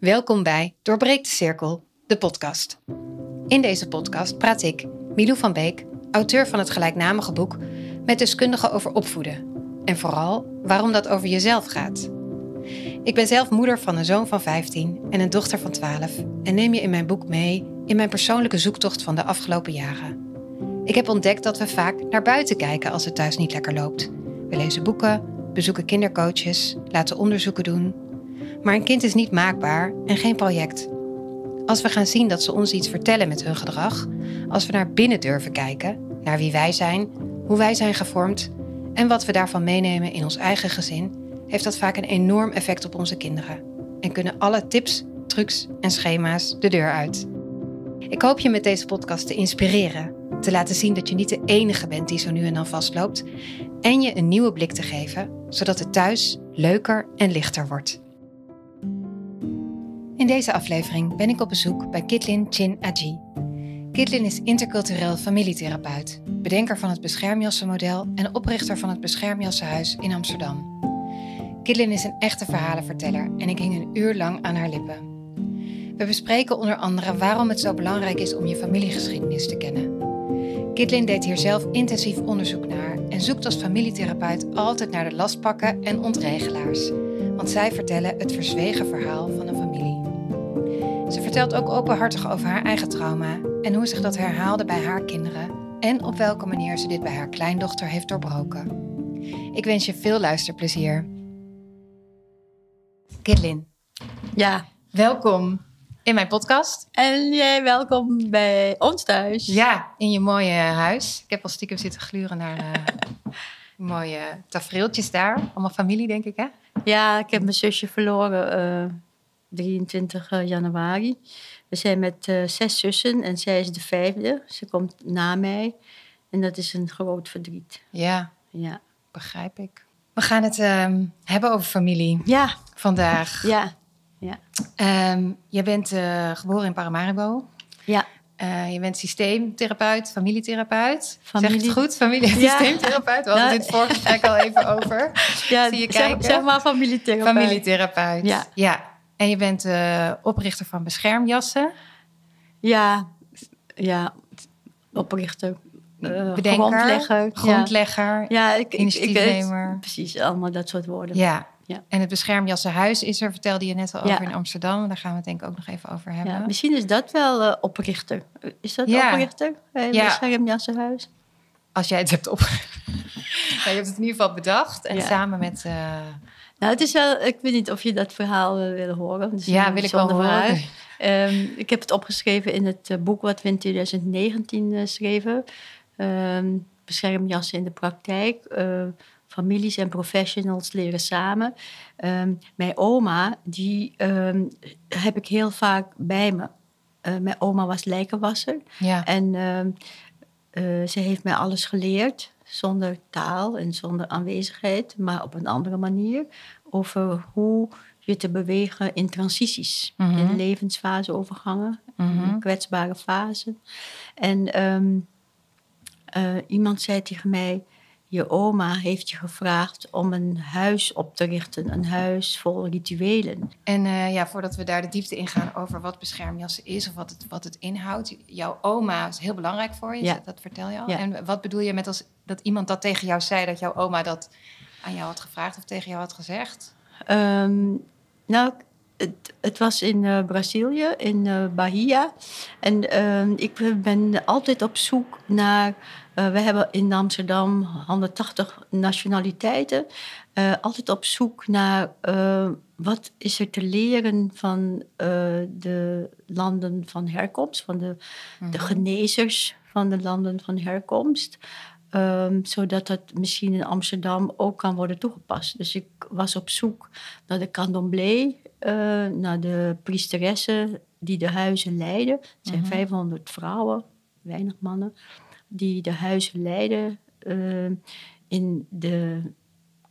Welkom bij Doorbreek de Cirkel, de podcast. In deze podcast praat ik, Milou van Beek, auteur van het gelijknamige boek, met deskundigen over opvoeden. En vooral waarom dat over jezelf gaat. Ik ben zelf moeder van een zoon van 15 en een dochter van 12 en neem je in mijn boek mee in mijn persoonlijke zoektocht van de afgelopen jaren. Ik heb ontdekt dat we vaak naar buiten kijken als het thuis niet lekker loopt. We lezen boeken, bezoeken kindercoaches, laten onderzoeken doen. Maar een kind is niet maakbaar en geen project. Als we gaan zien dat ze ons iets vertellen met hun gedrag, als we naar binnen durven kijken, naar wie wij zijn, hoe wij zijn gevormd en wat we daarvan meenemen in ons eigen gezin, heeft dat vaak een enorm effect op onze kinderen. En kunnen alle tips, trucs en schema's de deur uit. Ik hoop je met deze podcast te inspireren, te laten zien dat je niet de enige bent die zo nu en dan vastloopt en je een nieuwe blik te geven, zodat het thuis leuker en lichter wordt. In deze aflevering ben ik op bezoek bij Kitlin Chin Aji. Kitlin is intercultureel familietherapeut, bedenker van het beschermjassenmodel en oprichter van het Beschermjassenhuis in Amsterdam. Kitlin is een echte verhalenverteller en ik hing een uur lang aan haar lippen. We bespreken onder andere waarom het zo belangrijk is om je familiegeschiedenis te kennen. Kitlin deed hier zelf intensief onderzoek naar en zoekt als familietherapeut altijd naar de lastpakken en ontregelaars, want zij vertellen het verzwegen verhaal van een familie. Ze vertelt ook openhartig over haar eigen trauma en hoe zich dat herhaalde bij haar kinderen en op welke manier ze dit bij haar kleindochter heeft doorbroken. Ik wens je veel luisterplezier. Kitlin. Ja. Welkom in mijn podcast. En jij welkom bij ons thuis. Ja, in je mooie huis. Ik heb al stiekem zitten gluren naar uh, mooie tafereeltjes daar. Allemaal familie, denk ik, hè? Ja, ik heb mijn zusje verloren uh, 23 januari. We zijn met uh, zes zussen en zij is de vijfde. Ze komt na mij. En dat is een groot verdriet. Ja, ja. begrijp ik. We gaan het uh, hebben over familie. Ja. Vandaag. Ja. Ja. Um, je bent uh, geboren in Paramaribo. Ja. Uh, je bent systeemtherapeut, familietherapeut. Familie... Zeg het goed? Familie Ja. systeemtherapeut. We hadden het vorige gesprek al even over. Ja, Zie je zeg, kijken? zeg maar familietherapeut. Familietherapeut. Ja. ja. En je bent uh, oprichter van Beschermjassen. Ja. Ja. Oprichter. Uh, Bedenker, grondlegger. grondlegger, Ja, ik, ik, ik, initiatiefnemer. precies, allemaal dat soort woorden. Ja. Ja. En het Beschermjassenhuis is er, vertelde je net al Ja. over in Amsterdam. Daar gaan we het denk ik ook nog even over hebben. Ja, misschien is dat wel eh, oprichter. Is dat oprichter? Ja. Beschermjassenhuis? Als jij het hebt op. ja, je hebt het in ieder geval bedacht. En samen met. Nou, het is wel, ik weet niet of je dat verhaal eh, wil horen. Is ja, wil ik wel horen. Ehm, ik heb het opgeschreven in het eh, boek wat we in 2019 eh, schreven. Ehm, beschermjassen in de praktijk. Families en professionals leren samen. Ehm, mijn oma, die heb ik heel vaak bij me. Mijn oma was lijkenwasser. Ja. En ze heeft mij alles geleerd, zonder taal en zonder aanwezigheid, maar op een andere manier. Over hoe je te bewegen in transities, in levensfaseovergangen, Mhm. in kwetsbare fasen. En ehm, eh, iemand zei tegen mij: Je oma heeft je gevraagd om een huis op te richten, een huis vol rituelen. En eh, ja, voordat we daar de diepte in gaan over wat beschermjassen is of wat het, wat het inhoudt. Jouw oma is heel belangrijk voor je, Ja. dat vertel je al. Ja. En wat bedoel je met als dat iemand dat tegen jou zei, dat jouw oma dat aan jou had gevraagd of tegen jou had gezegd? Ehm, nou, het, het was in eh, Brazilië, in eh, Bahia. En ehm, ik ben altijd op zoek naar. eh, we hebben in Amsterdam 180 nationaliteiten. eh, altijd op zoek naar eh, wat is er te leren van eh, de landen van herkomst, van de, de genezers van de landen van herkomst. Ehm, zodat dat misschien in Amsterdam ook kan worden toegepast. Dus ik was op zoek naar de candomblé, naar de priesteressen die de huizen leiden. Het zijn 500 vrouwen, weinig mannen, die de huizen leiden eh, in de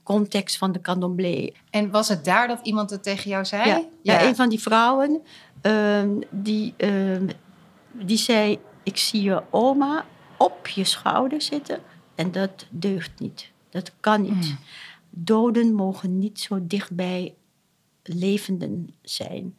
context van de candomblé. En was het daar dat iemand het tegen jou zei? Ja, ja. een van die vrouwen ehm, die, ehm, die zei: Ik zie je oma op je schouder zitten en dat deugt niet. Dat kan niet. Mm. Doden mogen niet zo dicht bij levenden zijn.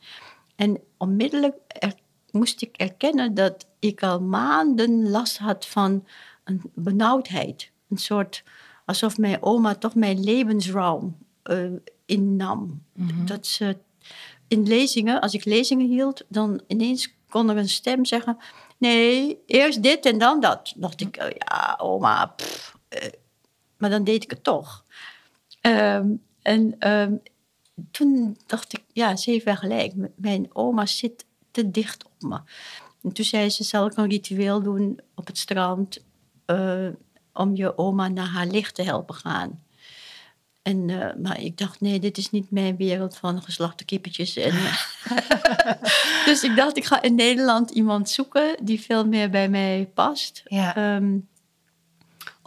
En onmiddellijk er- moest ik erkennen dat ik al maanden last had van een benauwdheid. Een soort, alsof mijn oma toch mijn levensruim eh, innam. Dat ze in lezingen, als ik lezingen hield, dan ineens kon er een stem zeggen... Nee, eerst dit en dan dat. Dacht ik, oh ja, oma, pff, eh, maar dan deed ik het toch. Ehm, en ehm, toen dacht ik, ja, ze heeft wel gelijk. Mijn oma zit te dicht op me. En toen zei ze, zal ik een ritueel doen op het strand... eh, om je oma naar haar licht te helpen gaan. En, eh, maar ik dacht, nee, dit is niet mijn wereld van geslachte kippetjes. En, dus ik dacht, ik ga in Nederland iemand zoeken die veel meer bij mij past. Ja. Ehm,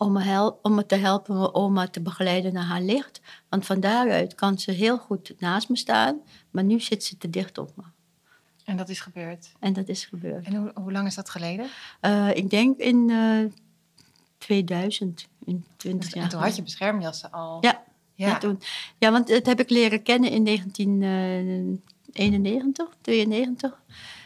om, me hel- om me te helpen mijn oma te begeleiden naar haar licht. Want van daaruit kan ze heel goed naast me staan. Maar nu zit ze te dicht op me. En dat is gebeurd. En dat is gebeurd. En hoe, hoe lang is dat geleden? Eh, ik denk in eh 2000, in 20 jaar. En toen had je beschermjassen al. Ja, Ja. Ja, toen, ja, want het heb ik leren kennen in 1991, 92.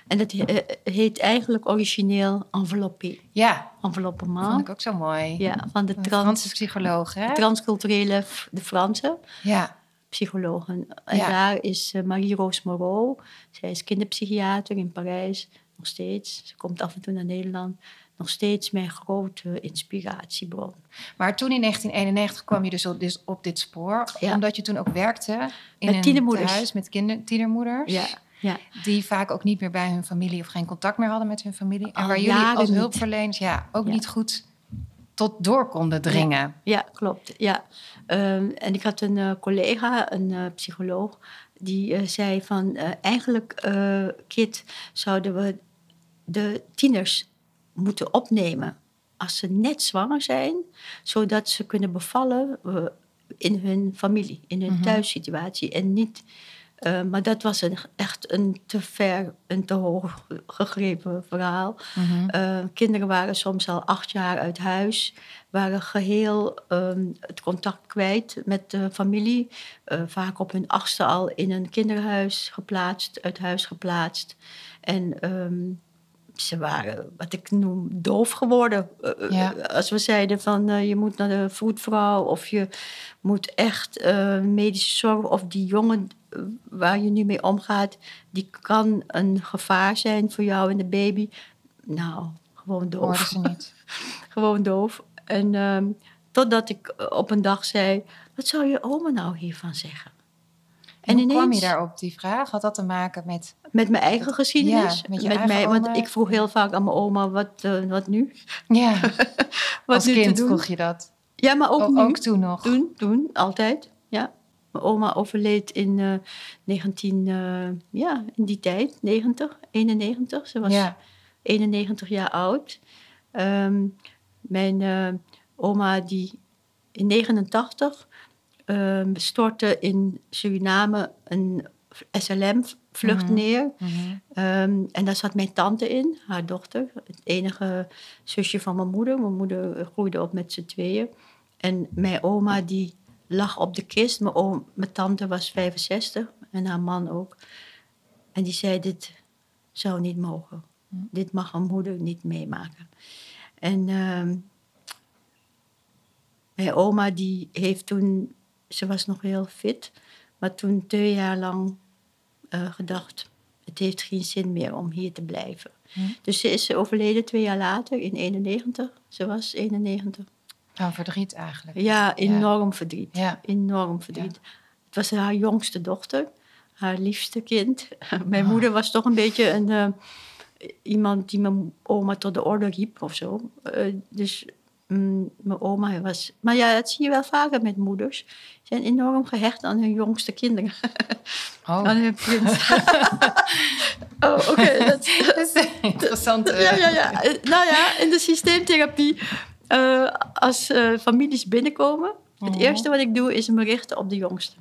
En dat he- eh, heet eigenlijk origineel enveloppe. Ja, vond Enveloppement. ik ook zo mooi. Ja, van de trans, Franse psycholoog, hè? transculturele, de Franse Ja. psychologen. En Ja. daar is eh, Marie-Roos Moreau. Zij is kinderpsychiater in Parijs, nog steeds. Ze komt af en toe naar Nederland. Nog steeds mijn grote inspiratiebron. Maar toen in 1991 kwam je dus op, op dit spoor. Ja. Omdat je toen ook werkte in Met een huis met kinder, tienermoeders. Ja, ja. Die vaak ook niet meer bij hun familie of geen contact meer hadden met hun familie. En waar jullie als hulpverleners ja, ook niet goed tot door konden dringen. Ja, klopt. Ja. Ehm, en ik had een eh, collega, een eh, psycholoog, die eh, zei van eigenlijk, Kit, zouden we de tieners moeten opnemen als ze net zwanger zijn, zodat ze kunnen bevallen in hun familie, in hun Mhm. thuissituatie. En niet, eh, maar dat was een, echt een te ver, een te hoog gegrepen verhaal. Mhm. Uh, kinderen waren soms al acht jaar uit huis, waren geheel um, het contact kwijt met de familie. Uh, vaak op hun achtste al in een kinderhuis geplaatst, uit huis geplaatst. En um, ze waren, wat ik noem, doof geworden. Uh, Ja. Als we zeiden van uh, je moet naar de voetvrouw of je moet echt uh, medische zorg of die jongen waar je nu mee omgaat, die kan een gevaar zijn voor jou en de baby. Nou, gewoon doof. Hoorden ze niet. gewoon doof. En um, totdat ik op een dag zei, wat zou je oma nou hiervan zeggen? En, ineens, kwam je daarop, die vraag? Had dat te maken met... Met mijn eigen geschiedenis? Ja, met je met eigen mij, oma? Want ik vroeg heel vaak aan mijn oma, wat, uh, wat nu? Ja, wat als nu kind vroeg je dat. Ja, maar ook o, nu. Ook toen nog? Toen, toen, altijd, ja. Mijn oma overleed in uh, 19, uh, ja, in die tijd, 90, 91. Ze was ja. 91 jaar oud. Um, mijn oma die in 89 um, stortte in Suriname een SLM-vlucht Mhm. mm -hmm. neer. Mm -hmm. um, en daar zat mijn tante in, haar dochter. Het enige zusje van mijn moeder. Mijn moeder groeide op met z'n tweeën. En mijn oma die lag op de kist. Mijn, mijn tante was 65 en haar man ook. En die zei, dit zou niet mogen. Mm. Dit mag een moeder niet meemaken. En um, mijn oma die heeft toen, ze was nog heel fit, maar toen twee jaar lang uh, gedacht, het heeft geen zin meer om hier te blijven. Hm. Dus ze is overleden twee jaar later, in 91. Ze was 91. Nou, verdriet eigenlijk. Ja, enorm ja. verdriet. Ja. Enorm verdriet. Ja. Het was haar jongste dochter, haar liefste kind. Mijn oh. moeder was toch een beetje een, uh, iemand die mijn oma tot de orde riep of zo. Uh, dus mm, mijn oma was... Maar ja, dat zie je wel vaker met moeders. Ze zijn enorm gehecht aan hun jongste kinderen. Oh. Aan hun prins. oh, oké. Okay, dat is interessant. Ja, ja, ja. Nou ja, in de systeemtherapie... Uh, als uh, families binnenkomen... Oh. Het eerste wat ik doe is me richten op de jongste.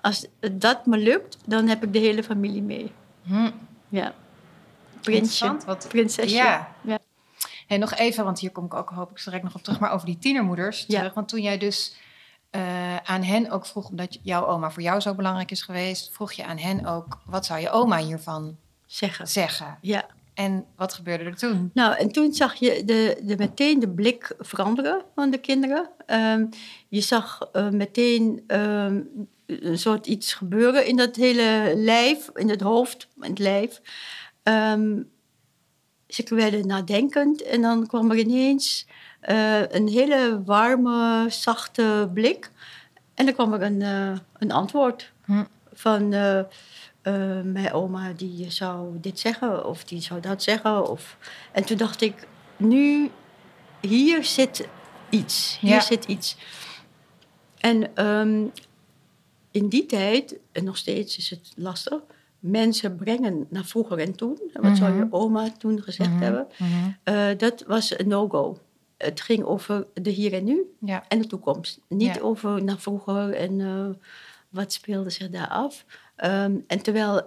Als dat me lukt, dan heb ik de hele familie mee. Hm. Ja. Prinsje, wat, prinsesje. Ja. ja. En nog even, want hier kom ik ook hoop ik direct nog op terug, maar over die tienermoeders terug. Ja. Want toen jij dus eh, aan hen ook vroeg, omdat jouw oma voor jou zo belangrijk is geweest, vroeg je aan hen ook, wat zou je oma hiervan Zeggen. zeggen? Ja. En wat gebeurde er toen? Nou, en toen zag je de, de, meteen de blik veranderen van de kinderen. Ehm, je zag eh, meteen ehm, een soort iets gebeuren in dat hele lijf, in het hoofd, in het lijf. Ehm, ze werden nadenkend en dan kwam er ineens uh, een hele warme, zachte blik. En dan kwam er een, uh, een antwoord hm. van uh, mijn oma die zou dit zeggen of die zou dat zeggen. Of... En toen dacht ik, nu, hier zit iets. Hier zit iets. En um, in die tijd, en nog steeds is het lastig, mensen brengen naar vroeger en toen. Wat zou je mhm. oma toen gezegd mm -hmm. hebben? Uh, dat was een no-go. Het ging over de hier en nu ja. en de toekomst. Niet ja. over naar vroeger en uh, wat speelde zich daar af. Um, en terwijl,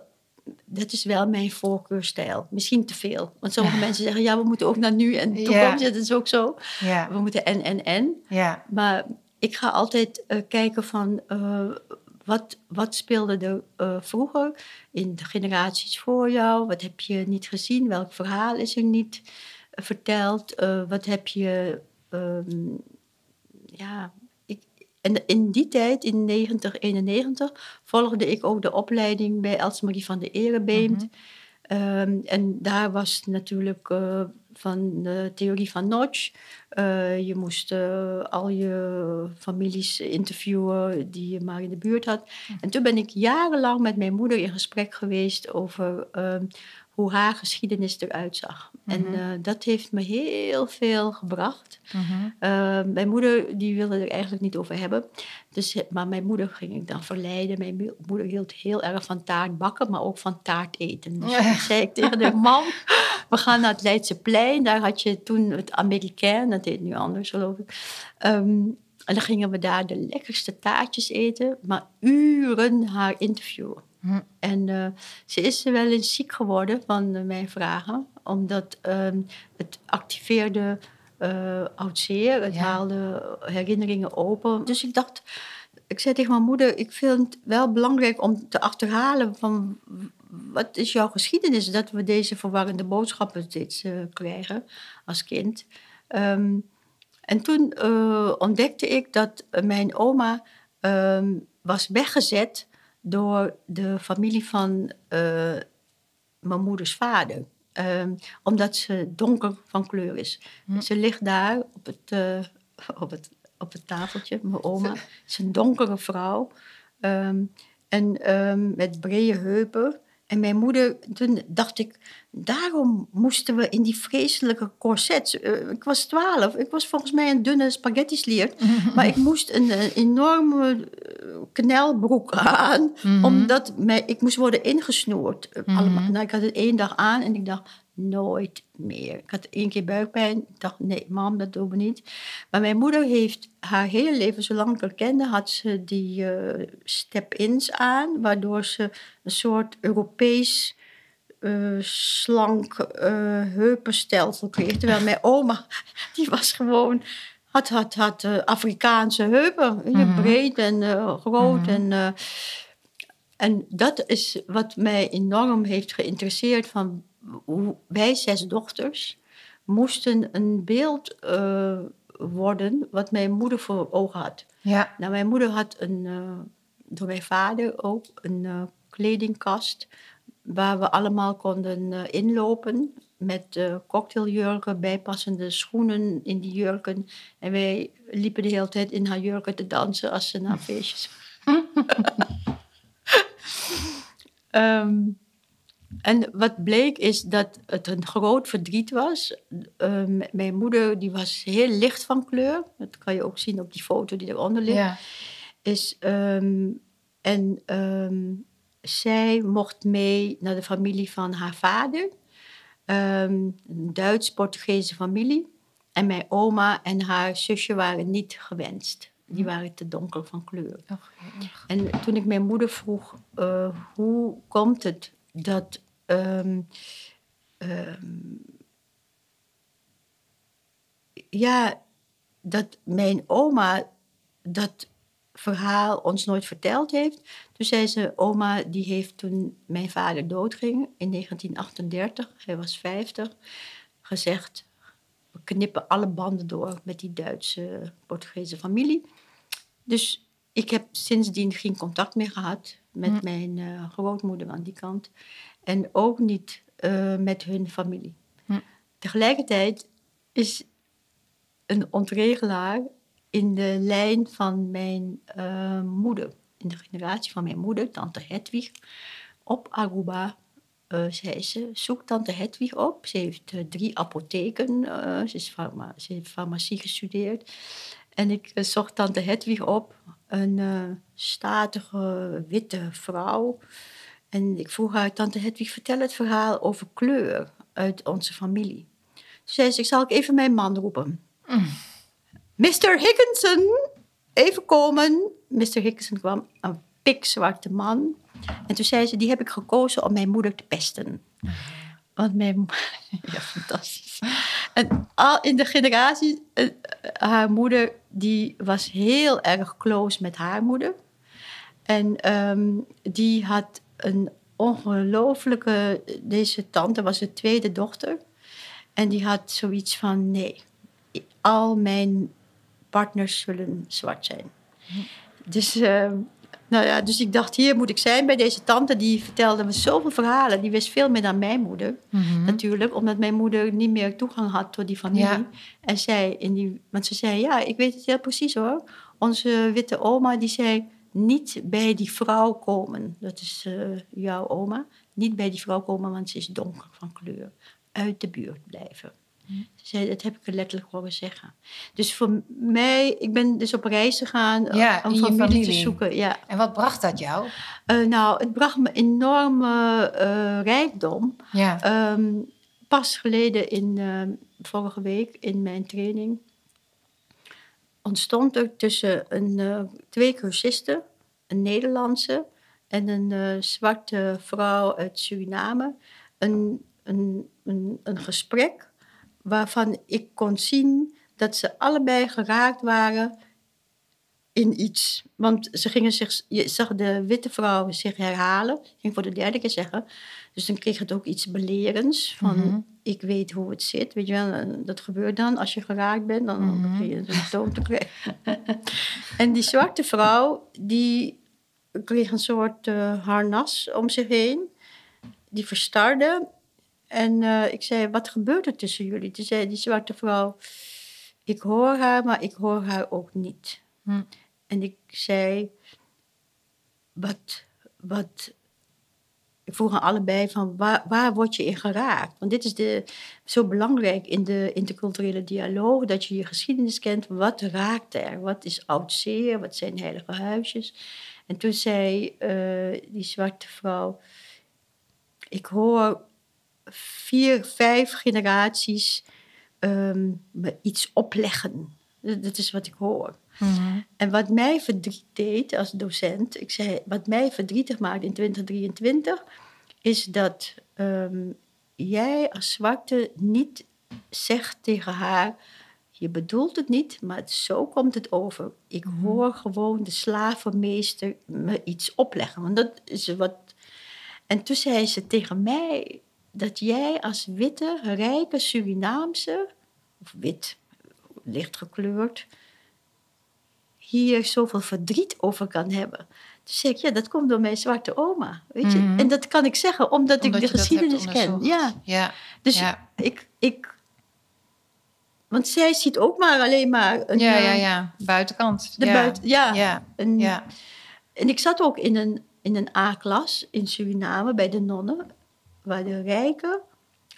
dat is wel mijn voorkeurstijl. Misschien te veel. Want sommige mensen zeggen, ja, we moeten ook naar nu en toekomst. Dat is ook zo. We moeten en, en, en. Maar ik ga altijd uh, kijken van wat, wat speelde er uh, vroeger in de generaties voor jou? Wat heb je niet gezien? Welk verhaal is er niet uh, verteld? Uh, wat heb je. Um, ja, ik, en in die tijd, in 1991, volgde ik ook de opleiding bij Elsmarie van de Erebeemd. Mm -hmm. um, en daar was natuurlijk van de theorie van Notch. Uh, je moest uh, al je families interviewen die je maar in de buurt had. Mhm. En toen ben ik jarenlang met mijn moeder in gesprek geweest over uh, hoe haar geschiedenis eruit zag. En mhm. eh, dat heeft me heel veel gebracht. Mhm. Eh, mijn moeder die wilde er eigenlijk niet over hebben. Dus, maar mijn moeder ging ik dan verleiden. Mijn moeder hield heel erg van taart bakken, maar ook van taart eten. Dus ja. zei ik tegen de man, we gaan naar het Leidseplein. Daar had je toen het Amerikaan, dat heet nu anders geloof ik. Ehm, en dan gingen we daar de lekkerste taartjes eten, maar uren haar interviewen. Hm. En uh, ze is wel eens ziek geworden van uh, mijn vragen, omdat uh, het activeerde uh, oud zeer, het haalde herinneringen open. Dus ik dacht, ik zei tegen mijn moeder, ik vind het wel belangrijk om te achterhalen van wat is jouw geschiedenis, dat we deze verwarrende boodschappen steeds krijgen als kind. Um, en toen ontdekte ik dat mijn oma um, was weggezet door de familie van uh, mijn moeders vader. Um, omdat ze donker van kleur is. Hm. Ze ligt daar op het, uh, op, het, op het tafeltje, mijn oma. Ze is een donkere vrouw. Um, en um, met brede heupen. En mijn moeder, toen dacht ik, daarom moesten we in die vreselijke corsets. Uh, ik was twaalf, ik was volgens mij een dunne spaghetti-slier. maar ik moest een, een enorme uh, knelbroek aan, mm -hmm. omdat mij, ik moest worden ingesnoerd. Mm -hmm. allemaal. Nou, ik had het één dag aan en ik dacht, nooit meer. Ik had één keer buikpijn. Ik dacht, nee, mam, dat doen we niet. Maar mijn moeder heeft haar hele leven, zolang ik haar kende, had ze die uh, step-ins aan, waardoor ze een soort Europees uh, slank uh, heupenstelsel kreeg. Terwijl mijn oma, die was gewoon, had, had, had Afrikaanse heupen. Mm -hmm. Breed en groot mm -hmm. en... en dat is wat mij enorm heeft geïnteresseerd van wij zes dochters moesten een beeld uh, worden wat mijn moeder voor ogen had. Ja. Nou, mijn moeder had een, uh, door mijn vader ook een uh, kledingkast waar we allemaal konden inlopen met cocktailjurken, bijpassende schoenen in die jurken. En wij liepen de hele tijd in haar jurken te dansen als ze naar feestjes. um, En wat bleek is dat het een groot verdriet was. Uh, mijn moeder die was heel licht van kleur. Dat kan je ook zien op die foto die eronder ligt. Ja. Is, um, en um, zij mocht mee naar de familie van haar vader. een Duits-Portugese familie. En mijn oma en haar zusje waren niet gewenst. Die hm. waren te donker van kleur. Och, och. En toen ik mijn moeder vroeg, uh, hoe komt het dat um, um, ja, dat mijn oma dat verhaal ons nooit verteld heeft. Toen zei ze, oma, die heeft toen mijn vader doodging in 1938, hij was 50, gezegd, we knippen alle banden door met die Duitse Portugese familie. Dus ik heb sindsdien geen contact meer gehad met Hm. mijn eh, grootmoeder aan die kant. En ook niet eh, met hun familie. Hm. Tegelijkertijd is een ontregelaar in de lijn van mijn eh, moeder. In de generatie van mijn moeder, tante Hedwig, op Aruba. zei ze, zoek tante Hedwig op. Ze heeft drie apotheken. ze, is farma, ze heeft farmacie gestudeerd. En ik zocht tante Hedwig op. Een eh, statige, witte vrouw. En ik vroeg haar, tante Hedwig, vertel het verhaal over kleur uit onze familie. Toen zei ze, ik zal ik even mijn man roepen. Mr. Higginson, even komen. Mr. Higginson kwam, een pikzwarte man. En toen zei ze, die heb ik gekozen om mijn moeder te pesten. Want mijn... Ja, fantastisch. En al in de generatie, eh, haar moeder, die was heel erg close met haar moeder. En ehm, die had een ongelofelijke... Deze tante was de tweede dochter. En die had zoiets van, nee, al mijn partners zullen zwart zijn. Dus, ehm, nou ja, dus ik dacht, hier moet ik zijn bij deze tante. Die vertelde me zoveel verhalen. Die wist veel meer dan mijn moeder, Mhm. natuurlijk. Omdat mijn moeder niet meer toegang had tot die familie. Ja. En zij, in die, want ze zei, ja, ik weet het heel precies hoor. Onze witte oma, die zei, niet bij die vrouw komen. Dat is eh, jouw oma. Niet bij die vrouw komen, want ze is donker van kleur. Uit de buurt blijven. Ze zei, dat heb ik er letterlijk horen zeggen. Dus voor mij, ik ben dus op reis gegaan eh, Ja, om je familie, te zoeken. Ja. En wat bracht dat jou? Eh, nou, het bracht me enorme eh, rijkdom. Ja. Ehm, pas geleden, in, eh, vorige week, in mijn training, ontstond er tussen een, twee cursisten, een Nederlandse en een zwarte vrouw uit Suriname, een, een, een, een gesprek waarvan ik kon zien dat ze allebei geraakt waren in iets. Want ze gingen zich, je zag de witte vrouw zich herhalen, ging voor de derde keer zeggen. Dus dan kreeg het ook iets belerends van Mhm. ik weet hoe het zit. Weet je wel, dat gebeurt dan als je geraakt bent, dan begin je een toon te krijgen. en die zwarte vrouw, die kreeg een soort eh, harnas om zich heen. Die verstarde. En eh, ik zei, wat gebeurt er tussen jullie? Toen zei die zwarte vrouw, ik hoor haar, maar ik hoor haar ook niet. Hm. En ik zei, wat, wat... Ik vroeg aan allebei van, waar, waar word je in geraakt? Want dit is de, zo belangrijk in de interculturele dialoog, dat je je geschiedenis kent. Wat raakt er? Wat is oud zeer? Wat zijn heilige huisjes? En toen zei eh, die zwarte vrouw, ik hoor vier, vijf generaties ehm, me iets opleggen. Dat is wat ik hoor. Mhm. En wat mij verdriet deed als docent, ik zei, wat mij verdrietig maakt in 2023, is dat ehm, jij als zwarte niet zegt tegen haar, je bedoelt het niet, maar het- zo komt het over. Ik hoor gewoon de slavenmeester me iets opleggen. Want dat is wat. En toen zei ze tegen mij dat jij als witte, rijke Surinaamse, of wit, licht gekleurd, hier zoveel verdriet over kan hebben. Toen zei ik, ja, dat komt door mijn zwarte oma. Weet je? Mhm. En dat kan ik zeggen omdat, Omdat ik de geschiedenis ken. Ja. Ja. Dus Ja. ik, ik. Want zij ziet ook maar alleen maar. Een, Ja, eh, ja, ja. Buitenkant. De ja. buiten, ja. Ja. Een- Ja. En ik zat ook in een, in een A-klas in Suriname bij de nonnen, waar de rijke,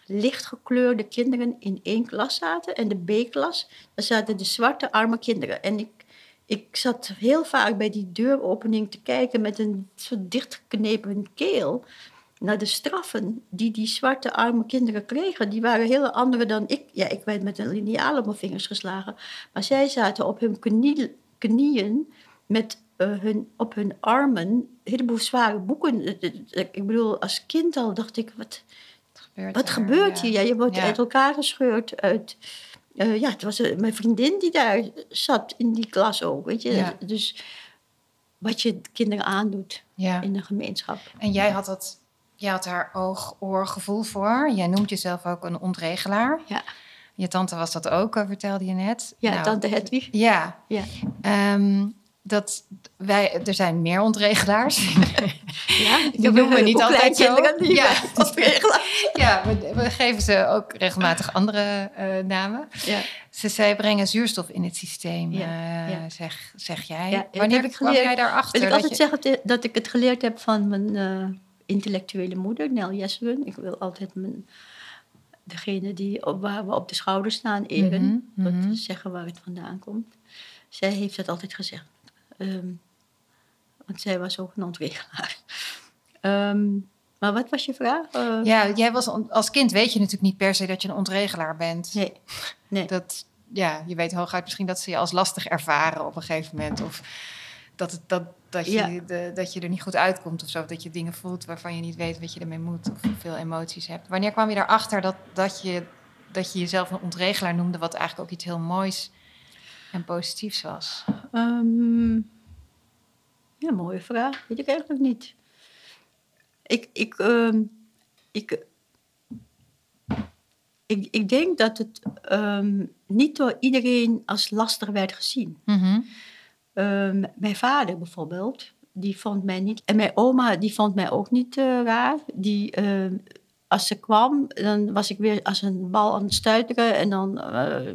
lichtgekleurde kinderen in één klas zaten. En de B-klas, daar zaten de zwarte, arme kinderen. En ik, ik zat heel vaak bij die deuropening te kijken met een soort dichtgeknepen keel naar de straffen die die zwarte arme kinderen kregen. Die waren heel andere dan ik. Ja, ik werd met een liniaal op mijn vingers geslagen. Maar zij zaten op hun knie- knieën met eh, hun, op hun armen een heleboel zware boeken. Eh, eh, Ik bedoel, als kind al dacht ik, wat, gebeurt wat er? gebeurt hier? Ja, je wordt Ja. uit elkaar gescheurd. Uit, ja, het was mijn vriendin die daar zat in die klas ook, weet je. Ja. Dus wat je kinderen aandoet in de gemeenschap. En jij had dat, jij had daar oog, oor, gevoel voor. Jij noemt jezelf ook een ontregelaar. Ja. Je tante was dat ook, vertelde je net. Ja, Nou, tante Hedwig. Ja. Ja. Ehm, dat wij, er zijn meer ontregelaars. Ja, Die noemen we niet altijd zo. die Ja. ja. we, we geven ze ook regelmatig andere eh, namen. Ja. Ze, zij brengen zuurstof in het systeem, Ja, eh, ja. Zeg, zeg jij. Wanneer heb ik kwam geleerd. jij daarachter? Ik altijd je- zeggen dat ik het geleerd heb van mijn eh, intellectuele moeder, Nel Jesseren. Ik wil altijd mijn, degene die op, waar we op de schouder staan eren. Mhm, mhm. Dat zeggen waar het vandaan komt. Zij heeft dat altijd gezegd. Ehm, want zij was ook een ontregelaar. Ehm, maar wat was je vraag? Eh, Ja, jij was als kind weet je natuurlijk niet per se dat je een ontregelaar bent. Nee, nee. Dat, ja, je weet hooguit misschien dat ze je als lastig ervaren op een gegeven moment. Of dat, het, dat, dat, je, Ja. de, dat je er niet goed uitkomt of zo. Dat je dingen voelt waarvan je niet weet wat je ermee moet. Of veel emoties hebt. Wanneer kwam je erachter dat, dat, je, dat je jezelf een ontregelaar noemde... wat eigenlijk ook iets heel moois en positiefs was? Ehm, ja, mooie vraag. Weet ik eigenlijk niet. Ik, ik, ehm, ik, ik, ik denk dat het ehm, niet door iedereen als lastig werd gezien. Mhm. Ehm, mijn vader bijvoorbeeld, die vond mij niet... En mijn oma, die vond mij ook niet eh, raar. Die, als ze kwam, dan was ik weer als een bal aan het stuiteren. En dan eh,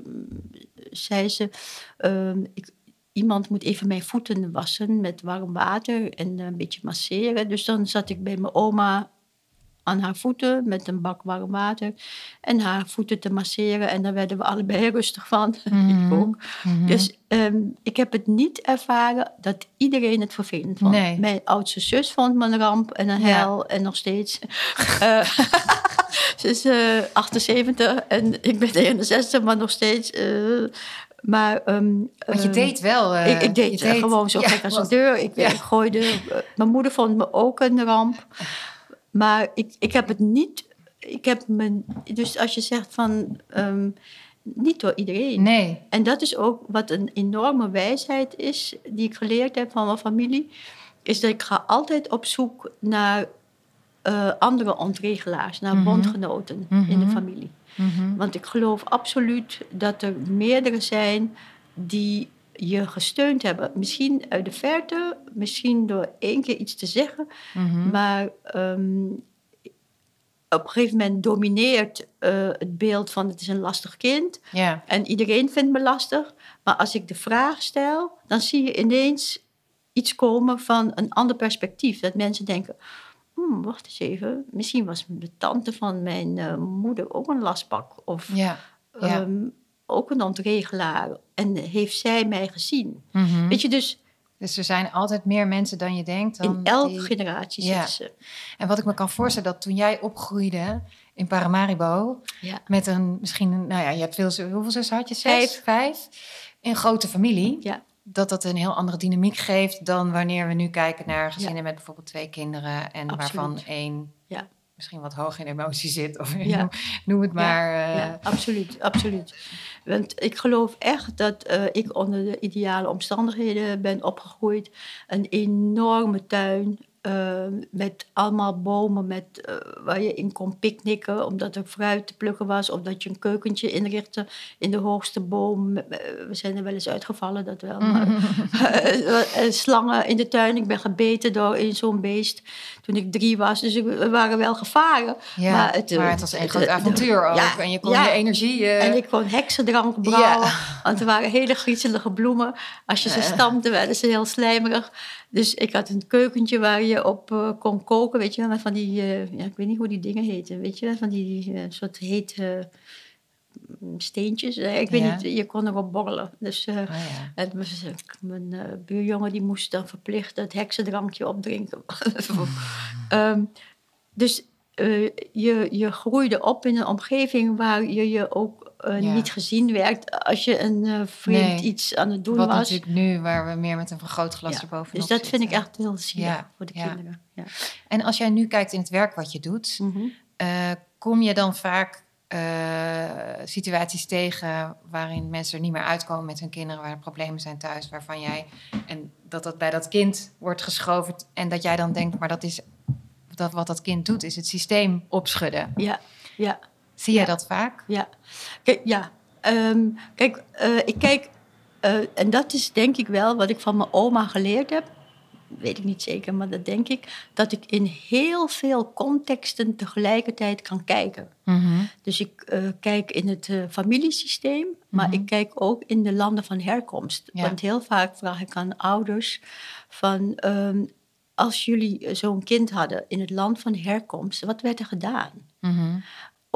zei ze... ehm, ik, iemand moet even mijn voeten wassen met warm water en een beetje masseren. Dus dan zat ik bij mijn oma aan haar voeten met een bak warm water. En haar voeten te masseren. En daar werden we allebei rustig van. Mhm. ik ook. Mhm. Dus ehm, ik heb het niet ervaren dat iedereen het vervelend vond. Nee. Mijn oudste zus vond me een ramp en een Ja. hel en nog steeds. Eh, ze is eh, 78 en ik ben 61, maar nog steeds. eh, maar, ehm, Want je ehm, deed wel... eh, ik, ik deed, gewoon zo Ja, gek als een deur. Ik, Ja. ik gooide. eh, mijn moeder vond me ook een ramp. Maar ik, ik heb het niet. Ik heb me, dus als je zegt van. ehm, niet door iedereen. Nee. En dat is ook wat een enorme wijsheid is, die ik geleerd heb van mijn familie. Is dat ik ga altijd op zoek naar eh, andere ontregelaars, naar Mhm. bondgenoten in de Mhm. familie. Mhm. Want ik geloof absoluut dat er meerdere zijn die je gesteund hebben. Misschien uit de verte, misschien door één keer iets te zeggen. Mhm. Maar ehm, op een gegeven moment domineert eh, het beeld van het is een lastig kind. En iedereen vindt me lastig. Maar als ik de vraag stel, dan zie je ineens iets komen van een ander perspectief. Dat mensen denken, hmm, wacht eens even. Misschien was de tante van mijn eh, moeder ook een lastpak. Of ehm, ook een ontregelaar. En heeft zij mij gezien? Mhm. Weet je, dus Dus er zijn altijd meer mensen dan je denkt. Dan in elke die- generatie Ja. zitten ze. En wat ik me kan voorstellen, dat toen jij opgroeide in Paramaribo... Ja. met een, misschien, een- nou ja, je hebt veel, hoeveel zussen had je? Zes? Vijf. In een grote familie. Ja. Dat dat een heel andere dynamiek geeft dan wanneer we nu kijken naar gezinnen met bijvoorbeeld twee kinderen... en Absoluut. waarvan één. Misschien wat hoog in emotie zit. Of Ja. noem, het maar. eh, Ja, absoluut, absoluut. Want ik geloof echt dat eh, ik onder de ideale omstandigheden ben opgegroeid. Een enorme tuin eh, met allemaal bomen met, eh, waar je in kon picknicken omdat er fruit te plukken was. Of dat je een keukentje inrichtte in de hoogste boom. We zijn er wel eens uitgevallen, dat wel. Maar, Eh, slangen in de tuin. Ik ben gebeten door in zo'n beest toen ik drie was. Dus we waren wel gevaren. ja, maar maar het, was een groot avontuur ook. ja, en je kon ja. je energie... En ik kon heksendrank brouwen. Want er waren hele griezelige bloemen. Als je ze stampte, werden ze heel slijmerig. Dus ik had een keukentje waar je op eh, kon koken. Weet je wel, met van die... eh, ja, ik weet niet hoe die dingen heten. Weet je wel, van die eh, soort hete mm, steentjes. Ik weet Ja. niet, je kon erop borrelen. Dus... oh ja. mijn buurjongen die moest dan verplicht het heksendrankje opdrinken. Ehm, dus je, je groeide op in een omgeving waar je je ook eh, Ja. niet gezien werd als je een eh, Nee. iets aan het doen Wat was. natuurlijk nu, waar we meer met een vergrootglas Ja, erbovenop Dus dat vind ik echt heel zielig Ja, voor de kinderen. Ja. En als jij nu kijkt in het werk wat je doet, Mhm. eh, kom je dan vaak situaties tegen waarin mensen er niet meer uitkomen met hun kinderen, waar er problemen zijn thuis, waarvan jij en dat dat bij dat kind wordt geschoven en dat jij dan denkt, maar dat is dat wat dat kind doet, is het systeem opschudden. Ja, ja. Zie jij Ja. dat vaak? Ja, kijk, ja. Ehm, kijk eh, ik kijk, eh, en dat is denk ik wel wat ik van mijn oma geleerd heb. Weet ik niet zeker, maar dat denk ik. Dat ik in heel veel contexten tegelijkertijd kan kijken. Dus ik eh, kijk in het familiesysteem, maar Mhm. ik kijk ook in de landen van herkomst. Ja. Want heel vaak vraag ik aan ouders van... ehm, als jullie zo'n kind hadden in het land van herkomst, wat werd er gedaan? Mhm.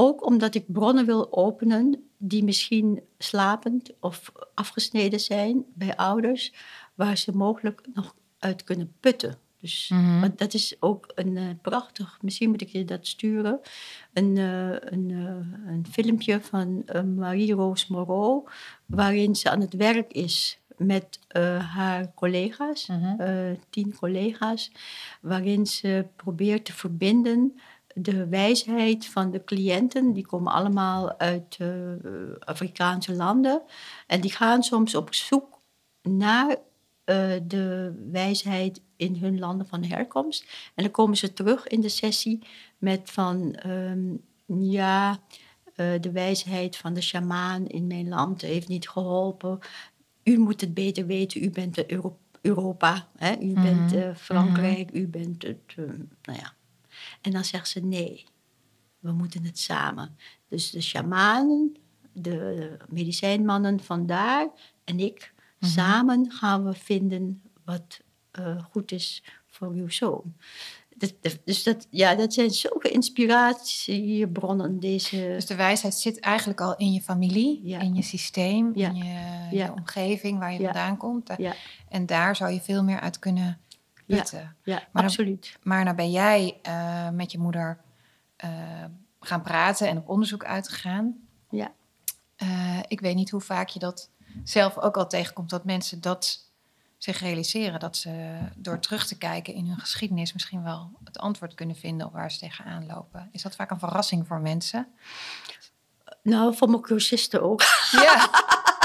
Ook omdat ik bronnen wil openen die misschien slapend of afgesneden zijn bij ouders, waar ze mogelijk nog uit kunnen putten. Dus Mhm. want dat is ook een eh, prachtig, misschien moet ik je dat sturen, een, eh, een, eh, een filmpje van Marie-Roos Moreau, waarin ze aan het werk is met haar collega's, Mhm. tien collega's, waarin ze probeert te verbinden de wijsheid van de cliënten. Die komen allemaal uit eh, Afrikaanse landen en die gaan soms op zoek naar eh, de wijsheid in hun landen van herkomst. En dan komen ze terug in de sessie met van ehm, ja, eh, de wijsheid van de sjamaan in mijn land heeft niet geholpen. U moet het beter weten, u bent de Euro- Europa, hè? u Mhm. bent eh, Frankrijk, u bent het, nou ja. En dan zegt ze nee, we moeten het samen. Dus de shamanen, de medicijnmannen vandaar en ik, Mhm. samen gaan we vinden wat eh, goed is voor uw zoon. Dat- dat- dus dat, ja, dat zijn zulke inspiratiebronnen, deze... Dus de wijsheid zit eigenlijk al in je familie, Ja. in je systeem, Ja. in je, Ja. je omgeving waar je vandaan komt. En daar zou je veel meer uit kunnen Ja. putten. ja Maar dan- absoluut. Maar nou ben jij eh, met je moeder eh, gaan praten en op onderzoek uitgegaan. Ja. Eh, ik weet niet hoe vaak je dat zelf ook al tegenkomt, dat mensen dat zich realiseren. Dat ze door terug te kijken in hun geschiedenis misschien wel het antwoord kunnen vinden op waar ze tegenaan lopen. Is dat vaak een verrassing voor mensen? Nou, voor mijn cursisten ook. Ja.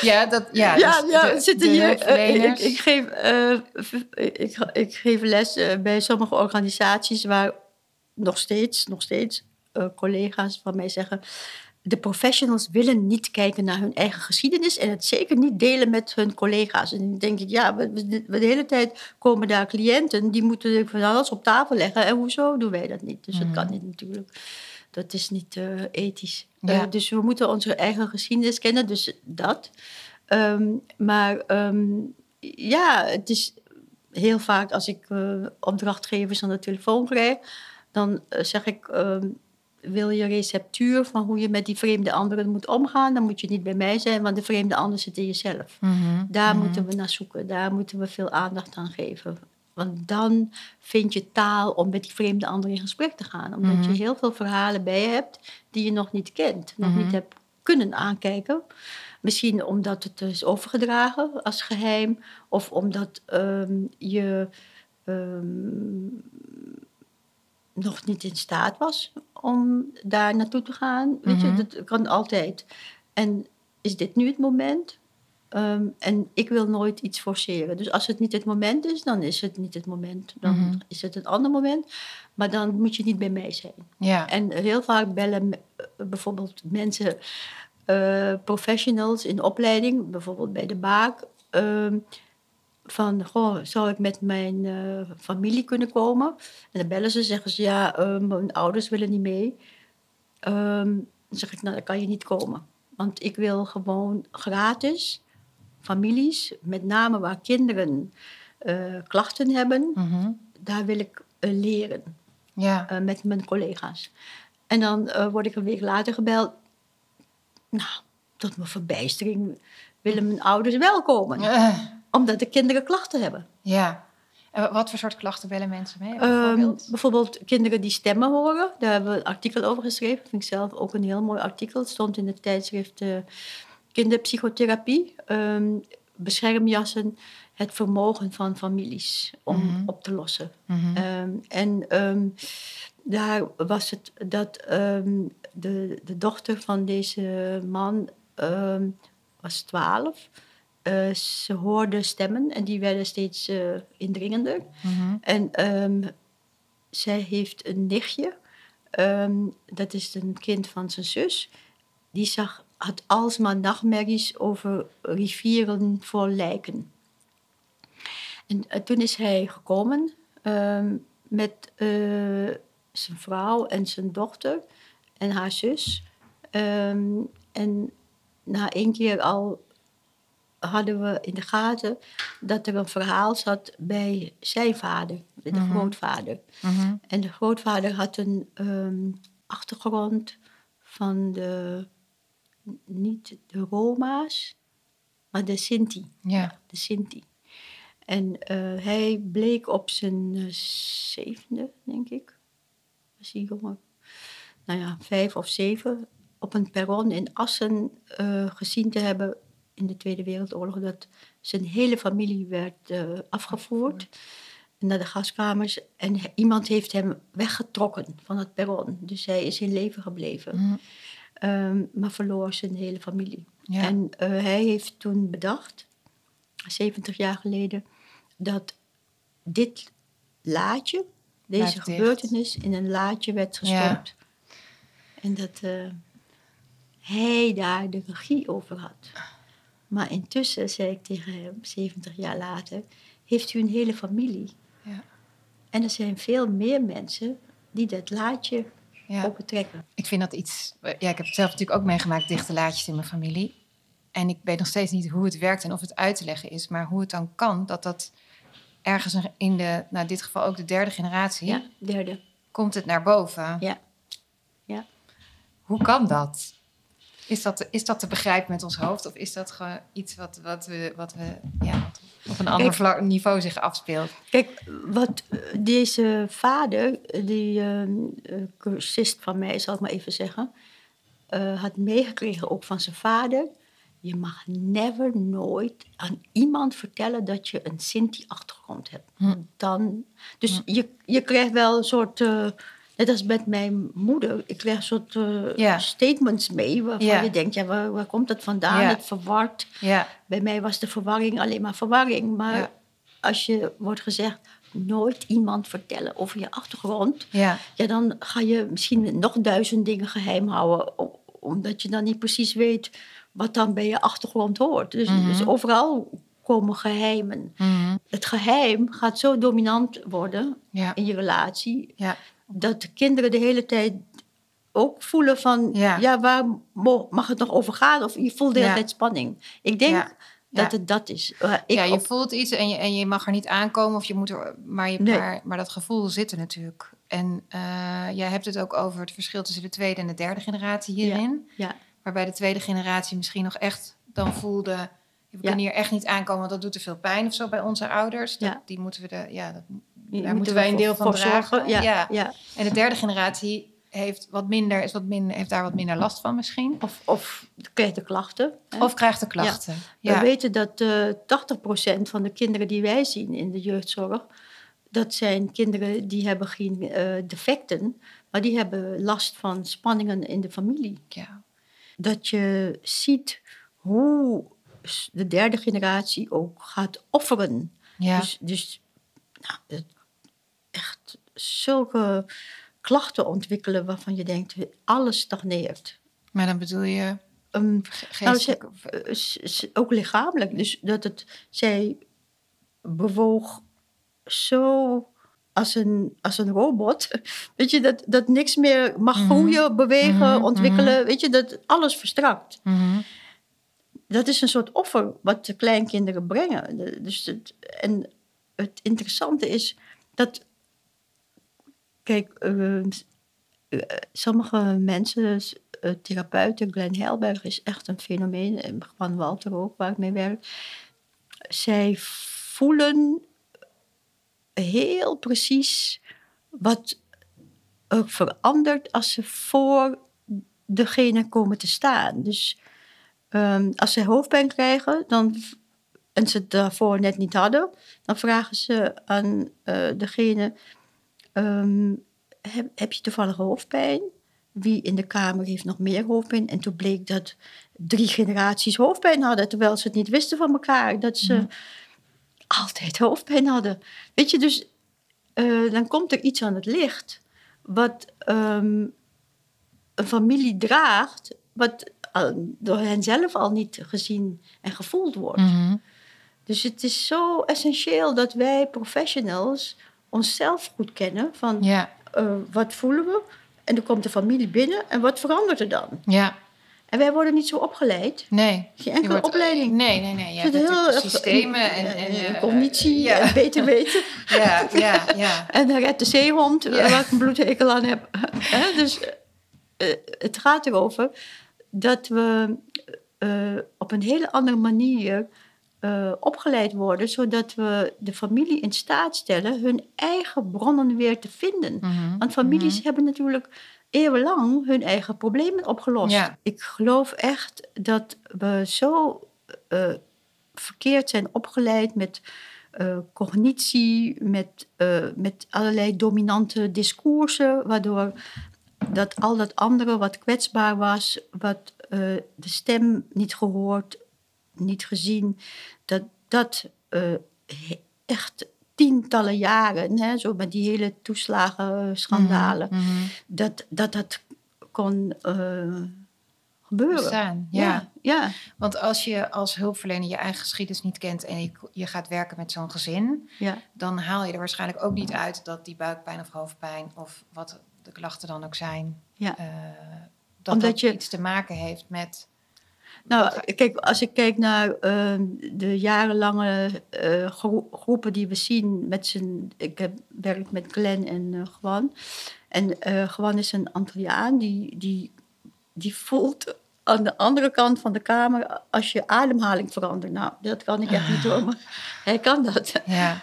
ja, dat, ja, ja, dus ja, de- zitten de hier. eh, ik, ik, geef, eh, ik, ik geef les eh, bij sommige organisaties waar nog steeds, nog steeds collega's van mij zeggen. De professionals willen niet kijken naar hun eigen geschiedenis en het zeker niet delen met hun collega's. En dan denk ik, ja, we, we- de hele tijd komen daar cliënten die moeten van alles op tafel leggen. En hoezo doen wij dat niet? Dus dat kan niet natuurlijk. Dat is niet eh, ethisch. Ja. Eh, dus we moeten onze eigen geschiedenis kennen, dus dat. Ehm, maar ehm, ja, het is heel vaak als ik eh, opdrachtgevers aan de telefoon krijg, dan zeg ik: ehm, Wil je receptuur van hoe je met die vreemde anderen moet omgaan? Dan moet je niet bij mij zijn, want de vreemde ander zit in jezelf. Mhm, Daar mhm. moeten we naar zoeken, daar moeten we veel aandacht aan geven. Want dan vind je taal om met die vreemde ander in gesprek te gaan. Omdat Mhm. je heel veel verhalen bij je hebt die je nog niet kent, nog Mhm. niet hebt kunnen aankijken. Misschien omdat het is overgedragen als geheim, of omdat ehm, je ehm, nog niet in staat was om daar naartoe te gaan. Weet Mhm. je, dat kan altijd. En is dit nu het moment? Ehm, en ik wil nooit iets forceren. Dus als het niet het moment is, dan is het niet het moment. Dan Mhm. is het een ander moment. Maar dan moet je niet bij mij zijn. Ja. En heel vaak bellen eh, bijvoorbeeld mensen, eh, professionals in opleiding, bijvoorbeeld bij de Baak, ehm, van, goh, zou ik met mijn eh, familie kunnen komen? En dan bellen ze, zeggen ze, ja, mijn ouders willen niet mee. Ehm, dan zeg ik, nou, dan kan je niet komen. Want ik wil gewoon gratis families, met name waar kinderen eh, klachten hebben, Mhm. daar wil ik eh, leren Ja. eh, met mijn collega's. En dan word ik een week later gebeld. Nou, tot mijn verbijstering willen mijn ouders wel komen. Eh, Omdat de kinderen klachten hebben. ja. En wa- wat voor soort klachten bellen mensen mee? Ehm, voorbeeld? bijvoorbeeld kinderen die stemmen horen. Daar hebben we een artikel over geschreven. Vind ik zelf ook een heel mooi artikel. Het stond in het tijdschrift eh, Kinderpsychotherapie. Ehm, beschermjassen, het vermogen van families om Mhm. op te lossen. Mhm. Ehm, en ehm, daar was het dat de, de dochter van deze man was twaalf. Eh, ze hoorde stemmen en die werden steeds eh, indringender. Mhm. En zij heeft een nichtje, dat is een kind van zijn zus. Die zag, had alsmaar nachtmerries over rivieren vol lijken. En eh, toen is hij gekomen ehm, met eh, zijn vrouw en zijn dochter en haar zus. Ehm, en na één keer al hadden we in de gaten dat er een verhaal zat bij zijn vader, de Mhm. grootvader. Mhm. En de grootvader had een ehm, achtergrond van de, niet de Roma's, maar de Sinti. Ja. De Sinti. En eh, hij bleek op zijn eh, zevende, denk ik, was hij jonger, nou ja, vijf of zeven, op een perron in Assen eh, gezien te hebben in de Tweede Wereldoorlog dat zijn hele familie werd afgevoerd naar de gaskamers. En iemand heeft hem weggetrokken van het perron. Dus hij is in leven gebleven, Mhm. Ehm, maar verloor zijn hele familie. Ja. En eh, hij heeft toen bedacht, 70 jaar geleden, dat dit laadje, deze Blijft dicht. gebeurtenis, in een laadje werd Ja. gestopt. En dat eh, hij daar de regie over had. Maar intussen, zei ik tegen hem, 70 jaar later, heeft u een hele familie. Ja. En er zijn veel meer mensen die dat laadje Ja. opentrekken. Ik vind dat iets. Ja, ik heb het zelf natuurlijk ook meegemaakt, dichte laadjes in mijn familie. En ik weet nog steeds niet hoe het werkt en of het uit te leggen is, maar hoe het dan kan dat dat ergens in de, nou in dit geval ook de derde generatie, Ja, derde. komt het naar boven. Ja. Ja. Hoe kan dat? Is dat, is dat te begrijpen met ons hoofd of is dat gewoon iets wat, wat we, wat we ja, wat op een ander Kijk. vla- niveau zich afspeelt? Kijk, wat eh, deze vader, eh, die ehm, eh, cursist van mij, zal ik maar even zeggen, had meegekregen ook van zijn vader. Je mag never, nooit aan iemand vertellen dat je een Sinti-achtergrond hebt. Hm. Dan, dus je, je krijgt wel een soort, net als met mijn moeder, ik krijg een soort eh, statements mee waarvan je denkt, ja, waar, waar komt dat vandaan? Het verward. Ja, Bij mij was de verwarring alleen maar verwarring. Maar als je wordt gezegd, nooit iemand vertellen over je achtergrond, ja, ja, dan ga je misschien nog duizend dingen geheim houden, omdat je dan niet precies weet wat dan bij je achtergrond hoort. Dus, Mhm. dus overal komen geheimen. Mhm. Het geheim gaat zo dominant worden ja, in je relatie, ja, dat de kinderen de hele tijd ook voelen van, Ja. ja, waar mag het nog over gaan? Of je voelt de hele Ja. tijd spanning. Ik denk Ja. dat het dat is. Ik ja, je op- voelt iets en je, en je mag er niet aankomen of je moet er, maar, je, Nee. maar, maar dat gevoel zit er natuurlijk. En eh, jij hebt het ook over het verschil tussen de tweede en de derde generatie hierin. ja. Waarbij de tweede generatie misschien nog echt dan voelde... we Ja. kunnen hier echt niet aankomen, want dat doet te veel pijn of zo bij onze ouders. Dat. Die moeten we de, ja, dat, daar moeten wij een deel van dragen. zorgen. Ja, Ja. ja. En de derde generatie heeft, wat minder, is wat minder, heeft daar wat minder last van misschien. Of, of krijgt de klachten. hè. Of krijgt de klachten. We weten dat eh 80% van de kinderen die wij zien in de jeugdzorg, dat zijn kinderen die hebben geen eh, defecten, maar die hebben last van spanningen in de familie. Ja. Dat je ziet hoe de derde generatie ook gaat offeren. Ja. Dus, dus nou, echt zulke klachten ontwikkelen waarvan je denkt, alles stagneert. Maar dan bedoel je Ehm, geestelijk... eh, ook lichamelijk. Dus dat het, zij bewoog zo als een, als een robot. Weet je, dat, dat niks meer mag Mhm. groeien, bewegen, Mhm, ontwikkelen. Weet je, dat alles verstrakt. Mhm. Dat is een soort offer wat de kleinkinderen brengen. Dus het, en het interessante is dat... Kijk, eh, s- eh, sommige mensen, eh, therapeuten, Glenn Helberg is echt een fenomeen. En Van Walter ook, waar ik mee werk. Zij voelen heel precies wat er verandert als ze voor degene komen te staan. Dus ehm, als ze hoofdpijn krijgen dan, en ze het daarvoor net niet hadden, dan vragen ze aan eh, degene: ehm, heb, heb je toevallig hoofdpijn? Wie in de kamer heeft nog meer hoofdpijn? En toen bleek dat drie generaties hoofdpijn hadden, terwijl ze het niet wisten van elkaar. Dat ze altijd hoofdpijn hadden. Weet je, dus eh, dan komt er iets aan het licht wat ehm, een familie draagt, wat door hen zelf al niet gezien en gevoeld wordt. Mhm. Dus het is zo essentieel dat wij professionals onszelf goed kennen van Ja, eh, wat voelen we en dan komt de familie binnen en wat verandert er dan? ja. En wij worden niet zo opgeleid. Nee. Geen Je enkele wordt- opleiding. Nee, nee, nee. Je hebt erg- systemen en, en, eh, eh, cognitie ja. en beter weten. Ja, ja, ja. En dan redt de zeehond, Ja. waar ik een bloedhekel aan heb. Dus eh, het gaat erover dat we eh, op een hele andere manier eh, opgeleid worden, zodat we de familie in staat stellen hun eigen bronnen weer te vinden. Mhm, Want families mhm. hebben natuurlijk eeuwenlang hun eigen problemen opgelost. Ja. Ik geloof echt dat we zo eh, verkeerd zijn opgeleid met eh, cognitie, met, met allerlei dominante discoursen, waardoor dat al dat andere wat kwetsbaar was, wat de stem niet gehoord, niet gezien, dat dat eh, echt tientallen jaren, hè, zo met die hele toeslagenschandalen, Mhm, mhm. dat, dat dat kon eh, gebeuren. Bestaan, ja. ja. ja. Want als je als hulpverlener je eigen geschiedenis niet kent en je, je gaat werken met zo'n gezin, ja. dan haal je er waarschijnlijk ook niet uit dat die buikpijn of hoofdpijn of wat de klachten dan ook zijn, Ja. eh, dat Omdat dat je- iets te maken heeft met. Nou, kijk, als ik kijk naar eh, de jarenlange eh, gro- groepen die we zien met z'n... Ik heb werk met Glenn en Gwan. En Gwan is een Antilliaan die, die, die voelt aan de andere kant van de kamer als je ademhaling verandert. Nou, dat kan ik echt niet hoor, maar hij kan dat. Ja,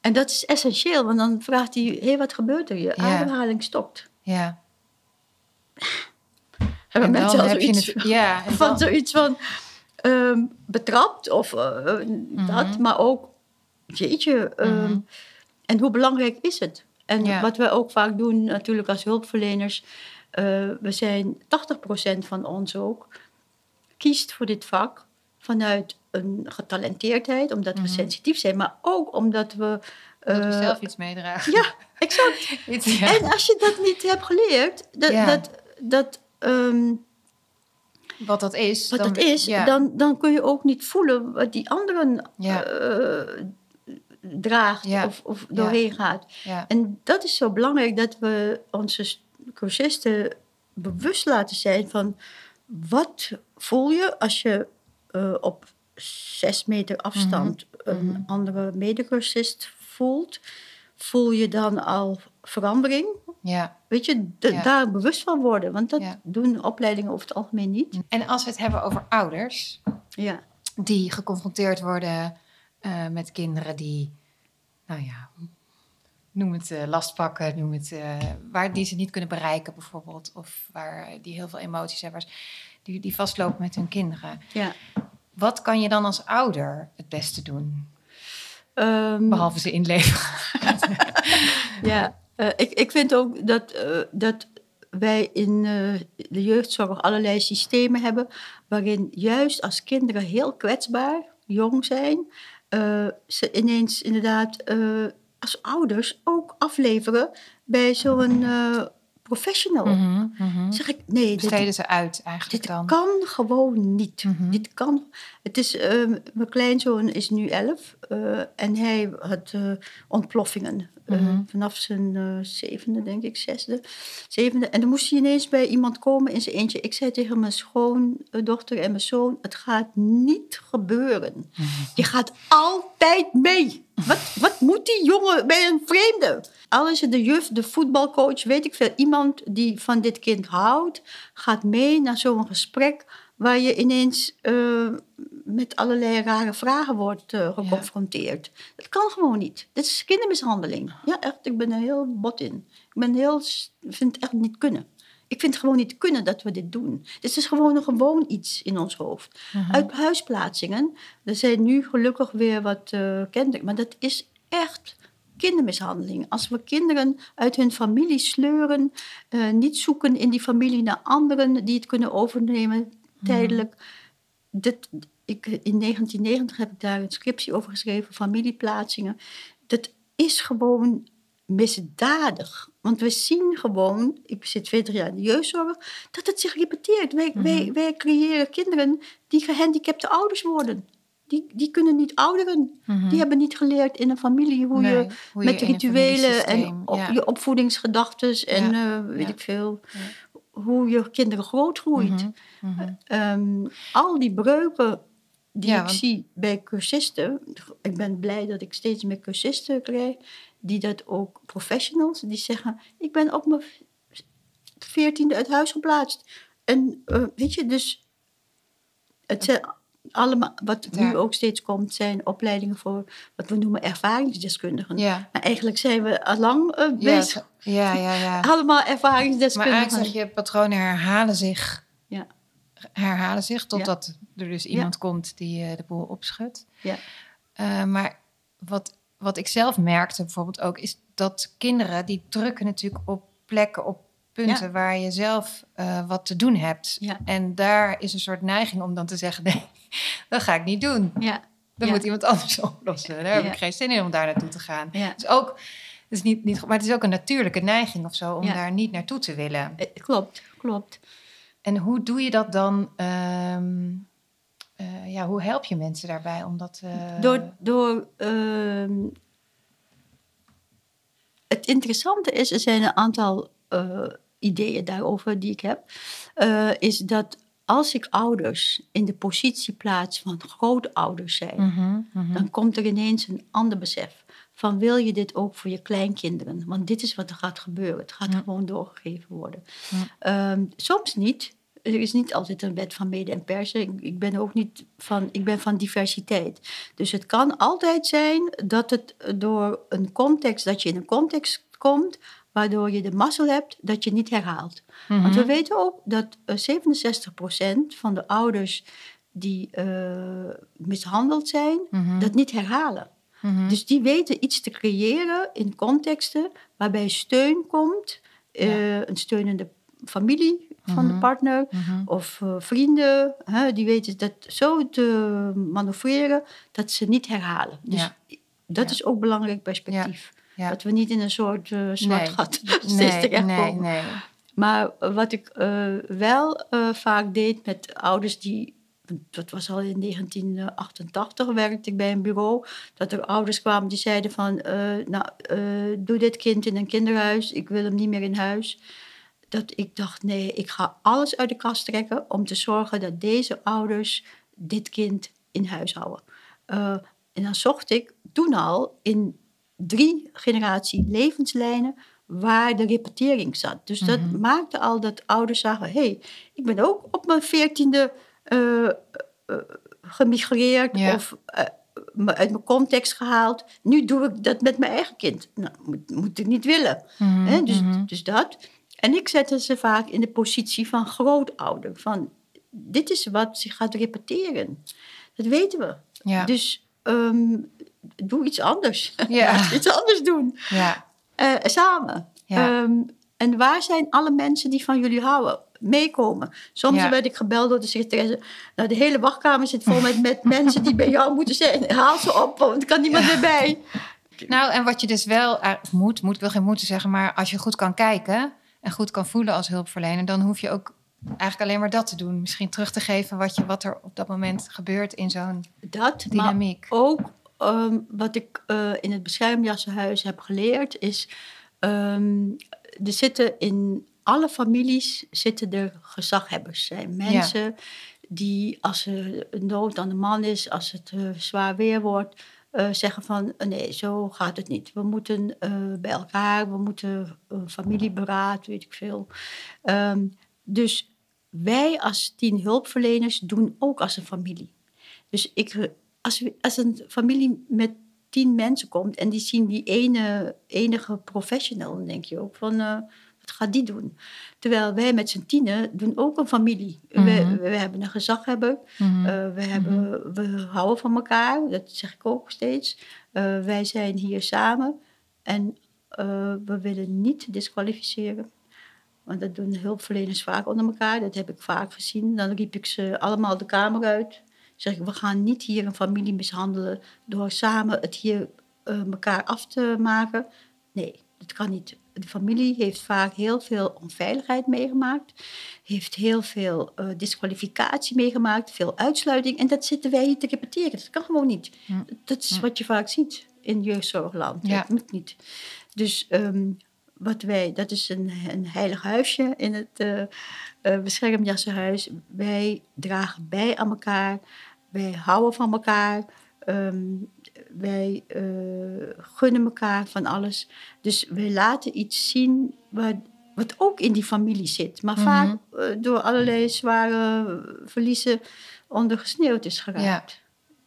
En dat is essentieel, want dan vraagt hij, hé, hey, wat gebeurt er? Je Ja. ademhaling stopt. ja. Hebben En mensen al zoiets het. Ja, van zoiets van ehm, betrapt of eh, dat, Mhm. maar ook, jeetje, Mhm. en hoe belangrijk is het? En Ja. wat wij ook vaak doen natuurlijk als hulpverleners, eh, we zijn 80% van ons ook, kiest voor dit vak vanuit een getalenteerdheid, omdat we Mhm. sensitief zijn, maar ook omdat we... dat we eh, zelf iets meedragen. ja, exact. Iets, ja. En als je dat niet hebt geleerd, dat, Ja. dat, dat ehm, Wat dat is. wat dan, dat is, ja. dan, dan kun je ook niet voelen wat die anderen Ja. eh, draagt Ja. of, of doorheen gaat. ja. En dat is zo belangrijk dat we onze cursisten bewust laten zijn van wat voel je als je eh, op zes meter afstand een Mhm. andere medecursist voelt. Voel je dan al verandering? Ja. Weet je, Ja. daar bewust van worden. Want dat Ja. doen opleidingen over het algemeen niet. En als we het hebben over ouders, Ja. die geconfronteerd worden eh, met kinderen die, nou ja, noem het eh, last pakken, noem het, eh, waar die ze niet kunnen bereiken bijvoorbeeld, of waar die heel veel emoties hebben, die, die vastlopen met hun kinderen. ja. Wat kan je dan als ouder het beste doen, Ehm, behalve ze inleveren? Ja, eh, ik, ik vind ook dat, eh, dat wij in eh, de jeugdzorg allerlei systemen hebben waarin juist als kinderen heel kwetsbaar, jong zijn, ze ineens inderdaad als ouders ook afleveren bij zo'n professional. Mhm, mhm. Zeg ik, nee, dit, Besteden ze uit eigenlijk dit dan? kan gewoon niet. Mhm. Dit kan. Het is, mijn kleinzoon is nu elf en hij had ontploffingen. Mhm. vanaf zijn eh, zevende, denk ik, zesde, zevende. En dan moest hij ineens bij iemand komen in zijn eentje. Ik zei tegen mijn schoondochter en mijn zoon, het gaat niet gebeuren. Mhm. Je gaat altijd mee. Wat, wat moet die jongen bij een vreemde? Al is het de juf, de voetbalcoach, weet ik veel. Iemand die van dit kind houdt, gaat mee naar zo'n gesprek... waar je ineens eh, met allerlei rare vragen wordt eh, geconfronteerd. Dat kan gewoon niet. Dit is kindermishandeling. Ja, echt. Ik ben er heel bot in. Ik ben heel, vind het echt niet kunnen. Ik vind het gewoon niet kunnen dat we dit doen. Dit is gewoon een gewoon iets in ons hoofd. Mhm. Uit huisplaatsingen. Er zijn nu gelukkig weer wat kenden. Maar dat is echt kindermishandeling. Als we kinderen uit hun familie sleuren, niet zoeken in die familie naar anderen die het kunnen overnemen tijdelijk. Dit, ik, in 1990 heb ik daar een scriptie over geschreven, familieplaatsingen. Dat is gewoon misdadig. Want we zien gewoon, ik zit 20 jaar in de jeugdzorg, dat het zich repeteert. Wij, wij, wij creëren kinderen die gehandicapte ouders worden. Die, die kunnen niet ouderen. Die hebben niet geleerd in een familie hoe Nee, je hoe met rituelen en op, ja. je opvoedingsgedachten en Ja, eh, weet ja. ik veel, hoe je kinderen grootgroeit. Ehm, al die breuken die Ja, ik want- zie bij cursisten, ik ben blij dat ik steeds meer cursisten krijg, die dat ook professionals, die zeggen, ik ben op mijn veertiende uit huis geplaatst. En eh, weet je, dus het zijn allemaal, wat Ja. nu ook steeds komt, zijn opleidingen voor wat we noemen ervaringsdeskundigen. Ja. Maar eigenlijk zijn we al lang eh, bezig. ja, ja, ja. Allemaal Maar ervaringsdeskundigen. eigenlijk zeg je, patronen herhalen zich, Ja. herhalen zich totdat er dus iemand komt die eh, de boel opschudt. Ja. Eh, maar wat, wat ik zelf merkte bijvoorbeeld ook, is dat kinderen die drukken natuurlijk op plekken, op punten Ja. waar je zelf wat te doen hebt. Ja. En daar is een soort neiging om dan te zeggen, nee, dat ga ik niet doen. Ja, Dat Ja. moet iemand anders oplossen. Daar heb ik geen zin in om daar naartoe te gaan. Dus ook, het is niet, niet, maar het is ook een natuurlijke neiging of zo om daar niet naartoe te willen. Eh, klopt, klopt. En hoe doe je dat dan? ehm, eh, ja, hoe help je mensen daarbij om dat... eh, Door, door ehm, het interessante is, er zijn een aantal ideeën daarover die ik heb, is dat als ik ouders in de positie plaats van grootouders zijn, Mhm, mhm. dan komt er ineens een ander besef. Van wil je dit ook voor je kleinkinderen? Want dit is wat er gaat gebeuren. Het gaat Ja. gewoon doorgegeven worden. Ja. Ehm, soms niet. Er is niet altijd een wet van mede en persen. Ik, ik ben ook niet van, ik ben van diversiteit. Dus het kan altijd zijn dat het door een context, dat je in een context komt, waardoor je de mazzel hebt dat je niet herhaalt. Want Mhm. we weten ook dat eh, 67% van de ouders die eh, mishandeld zijn, Mhm. dat niet herhalen. Mhm. Dus die weten iets te creëren in contexten waarbij steun komt, eh, een steunende familie van de partner of eh, vrienden, hè, die weten dat zo te manoeuvreren dat ze niet herhalen. Dus Ja. dat Ja. is ook belangrijk perspectief. Ja. Dat we niet in een soort eh, zwart Nee. gat Nee, nee, nee. Maar wat ik eh, wel eh, vaak deed met ouders die. Dat was al in 1988, werkte ik bij een bureau. Dat er ouders kwamen die zeiden van... eh, nou, eh, doe dit kind in een kinderhuis. Ik wil hem niet meer in huis. Dat ik dacht, nee, ik ga alles uit de kast trekken... om te zorgen dat deze ouders dit kind in huis houden. Eh, en dan zocht ik toen al in drie generatie levenslijnen waar de repetering zat. Dus dat Mhm. maakte al dat ouders zagen: hé, hey, ik ben ook op mijn veertiende eh, eh, gemigreerd Ja. of eh, uit mijn context gehaald. Nu doe ik dat met mijn eigen kind. Nou, moet, moet ik niet willen. Mhm? Dus, mhm. dus dat. En ik zette ze vaak in de positie van grootouder. Van, dit is wat zich gaat repeteren. Dat weten we. Ja. Dus ehm, doe iets anders. Ja. iets anders doen. ja. Eh, samen. Ja. Ehm, en waar zijn alle mensen die van jullie houden? Meekomen. Soms Ja. werd ik gebeld door de secretaresse. Nou, de hele wachtkamer zit vol met, met mensen die bij jou moeten zijn. Haal ze op, want er kan niemand meer bij. Nou, en wat je dus wel eh, moet, moet, ik wil geen moeten zeggen, maar als je goed kan kijken en goed kan voelen als hulpverlener, dan hoef je ook eigenlijk alleen maar dat te doen. Misschien terug te geven wat, je, wat er op dat moment gebeurt in zo'n maar dynamiek. ook ehm, wat ik eh, in het beschermjassenhuis heb geleerd is... ehm, er zitten in alle families zitten er gezaghebbers. Zijn mensen die als er een nood aan de man is, als het eh, zwaar weer wordt... eh, zeggen van nee, zo gaat het niet. We moeten bij elkaar, we moeten een familieberaad, weet ik veel. Ehm, dus wij als tien hulpverleners doen ook als een familie. Dus ik, als, we- als een familie met tien mensen komt en die zien die ene, enige professional, dan denk je ook van, eh, wat gaat die doen? Terwijl wij met z'n tienen doen ook een familie. Mhm. we, we hebben een gezaghebber, Mhm. eh, we, hebben, we houden van elkaar, dat zeg ik ook steeds. Eh, wij zijn hier samen. En we willen niet disqualificeren. Want dat doen hulpverleners vaak onder elkaar. Dat heb ik vaak gezien. Dan riep ik ze allemaal de kamer uit. Zeg ik, we gaan niet hier een familie mishandelen door samen het hier uh, elkaar af te maken. Nee, dat kan niet. De familie heeft vaak heel veel onveiligheid meegemaakt. Heeft heel veel uh, disqualificatie meegemaakt. Veel uitsluiting. En dat zitten wij hier te repeteren. Dat kan gewoon niet. Dat is wat je vaak ziet in jeugdzorgland. Ja. Dat moet niet. Dus um, wat wij, dat is een, een heilig huisje in het uh, uh, beschermjassenhuis. Wij dragen bij aan elkaar. Wij houden van elkaar. Um, wij uh, gunnen elkaar van alles. Dus wij laten iets zien wat, wat ook in die familie zit. Maar mm -hmm. vaak door allerlei zware verliezen ondergesneeuwd is geraakt. Ja.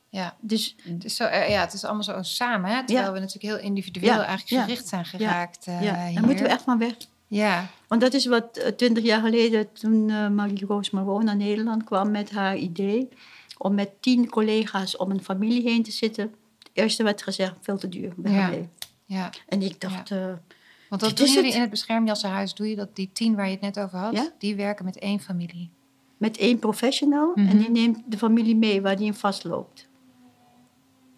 Ja, dus het is, zo, ja, het is allemaal zo samen, hè? terwijl ja. we natuurlijk heel individueel ja. eigenlijk gericht zijn geraakt. Ja, ja. daar moeten we echt van weg. Ja. Want dat is wat twintig jaar geleden, toen uh, Marie-Roos Marot naar Nederland kwam met haar idee om met tien collega's om een familie heen te zitten. Het eerste werd gezegd, veel te duur. Ja. Ja. En ik dacht... Uh, Want wat doen jullie het? in het beschermjassenhuis? Doe je dat die tien waar je het net over had, die werken met één familie? Met één professional mm -hmm. en die neemt de familie mee waar die in vastloopt.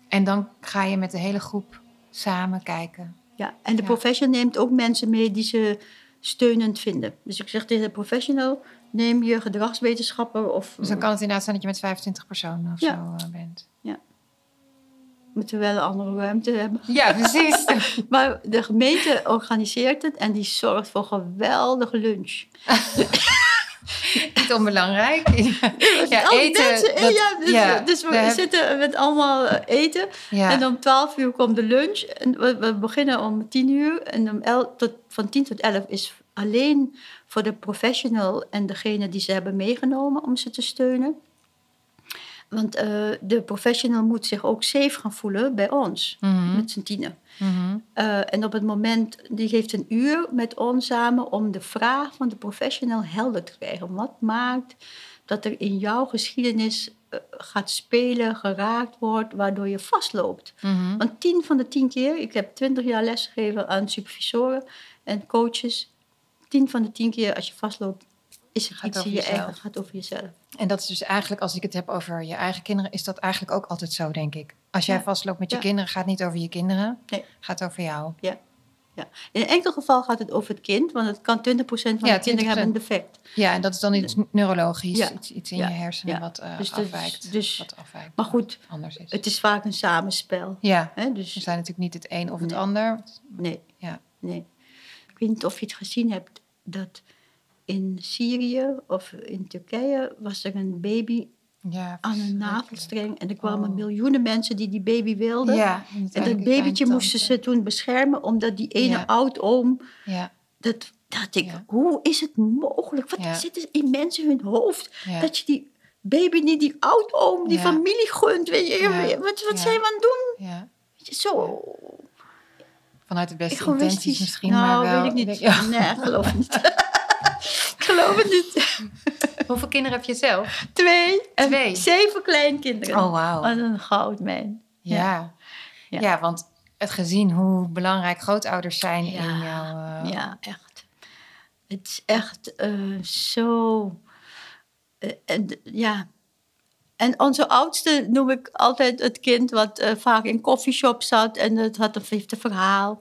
En dan ga je met de hele groep samen kijken. Ja, en de professional neemt ook mensen mee die ze steunend vinden. Dus ik zeg tegen de professional, neem je gedragswetenschapper of... Dus dan kan het inderdaad zijn dat je met 25 personen of ja. zo bent. Ja. Moeten we wel een andere ruimte hebben. Ja, precies. maar de gemeente organiseert het en die zorgt voor geweldige lunch. Niet onbelangrijk. ja, eten. Mensen, dat, ja, dus, ja, dus we, zitten met allemaal eten. Ja. En om 12 uur komt de lunch. En we, we beginnen om 10 uur. En om el, tot, van 10 tot 11 is alleen voor de professional en degene die ze hebben meegenomen om ze te steunen. Want uh, de professional moet zich ook safe gaan voelen bij ons, mm -hmm. met z'n tienen. Mm -hmm. uh, en op het moment, die geeft een uur met ons samen om de vraag van de professional helder te krijgen. Wat maakt dat er in jouw geschiedenis uh, gaat spelen, geraakt wordt, waardoor je vastloopt? Mm -hmm. Want tien van de tien keer, ik heb twintig jaar lesgegeven aan supervisoren en coaches. Tien van de tien keer als je vastloopt, is er iets in je eigen, gaat over jezelf. En dat is dus eigenlijk, als ik het heb over je eigen kinderen, is dat eigenlijk ook altijd zo, denk ik. Als jij ja. vastloopt met je ja. kinderen, gaat het niet over je kinderen, nee. gaat over jou. Ja. ja. In een enkel geval gaat het over het kind, want het kan 20% van ja, de kinderen hebben een defect. Ja, en dat is dan iets neurologisch, ja. iets, iets in je hersenen wat uh, dus afwijkt, dus, wat afwijkt. Maar goed, anders is. het is vaak een samenspel. Ja, He, dus, we zijn natuurlijk niet het een of het nee. ander. Nee. Ja. nee. Ik weet niet of je het gezien hebt, dat in Syrië of in Turkije was er een baby ja, aan een navelstreng. En er kwamen oh. miljoenen mensen die die baby wilden. Ja, en dat babytje moesten ze toen beschermen, omdat die ene Ja. oud-oom... Ja, Dat dacht ik, hoe is het mogelijk? Wat zit er in mensen hun hoofd? Dat je die baby niet die oud-oom, die familie gunt. Weet je. Wat, wat zijn we aan het doen? ja. Weet je, Zo Vanuit de beste intenties misschien, nou, maar wel. weet ik niet. Ja. Nee, geloof niet. ik geloof het niet. Hoeveel kinderen heb je zelf? Twee. En Twee. zeven kleinkinderen. Oh, wauw. Wat een goudmijn. Ja. Ja. Ja. want het gezien hoe belangrijk grootouders zijn Ja. in jouw... eh, Ja, echt. Het is echt eh, zo. en, ja. En onze oudste noem ik altijd het kind wat eh, vaak in koffieshop zat en het had een een verhaal.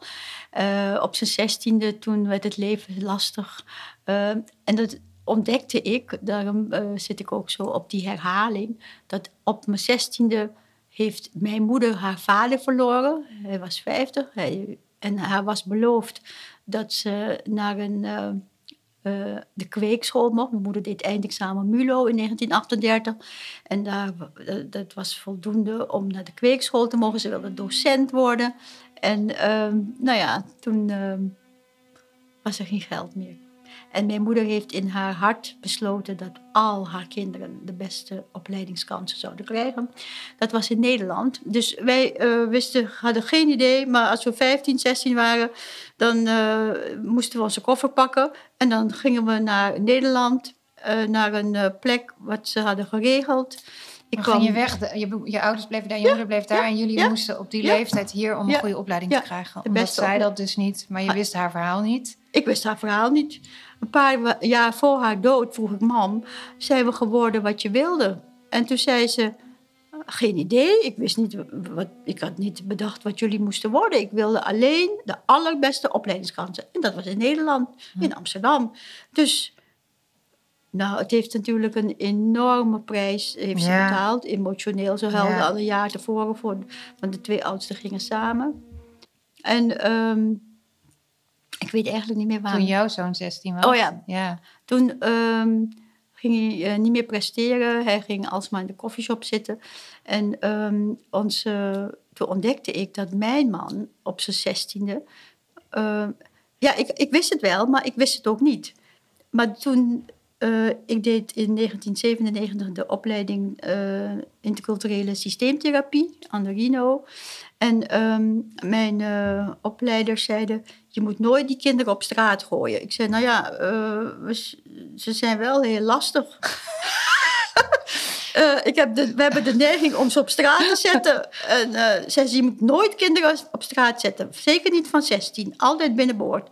Eh, op zijn zestiende, toen werd het leven lastig. Eh, en dat ontdekte ik, daarom zit ik ook zo op die herhaling, dat op mijn zestiende heeft mijn moeder haar vader verloren. Hij was 50 hij, en haar was beloofd dat ze naar een, eh, de kweekschool mocht. Mijn moeder deed eindexamen MULO in 1938. En daar, eh, dat was voldoende om naar de kweekschool te mogen. Ze wilde docent worden. En ehm, nou ja, toen ehm, was er geen geld meer. En mijn moeder heeft in haar hart besloten dat al haar kinderen de beste opleidingskansen zouden krijgen. Dat was in Nederland. Dus wij eh, wisten, hadden geen idee, maar als we 15, 16 waren, dan eh, moesten we onze koffer pakken. En dan gingen we naar Nederland, eh, naar een plek wat ze hadden geregeld. Ik kwam... ging je weg, je, je, ouders bleven daar, je moeder bleef daar... en jullie moesten op die leeftijd hier om een goede opleiding te krijgen. Omdat zij dat dus niet, maar je wist haar verhaal niet. Ik wist haar verhaal niet. Een paar jaar voor haar dood vroeg ik, mam, zijn we geworden wat je wilde? En toen zei ze, geen idee. Ik wist niet wat, ik had niet bedacht wat jullie moesten worden. Ik wilde alleen de allerbeste opleidingskansen. En dat was in Nederland, hm. in Amsterdam. Dus, nou, het heeft natuurlijk een enorme prijs heeft ze betaald. Emotioneel. Ze huilde al een jaar tevoren, voor, want de twee oudsten gingen samen. En um, ik weet eigenlijk niet meer waar. Toen jouw zoon 16 was? Oh ja. ja. Toen... Um, ging hij uh, niet meer presteren. Hij ging alsmaar in de koffieshop zitten. En um, ons, toen ontdekte ik dat mijn man op zijn zestiende... Uh, ja, ik, ik wist het wel, maar ik wist het ook niet. Maar toen... Uh, ik deed in 1997 de opleiding uh, interculturele systeemtherapie aan de Rino. En um, mijn uh, opleiders zeiden, je moet nooit die kinderen op straat gooien. Ik zei, nou ja, uh, ze zijn wel heel lastig. uh, ik heb de, we hebben de neiging om ze op straat te zetten. En uh, zei ze, je moet nooit kinderen op straat zetten. Zeker niet van 16, altijd binnenboord.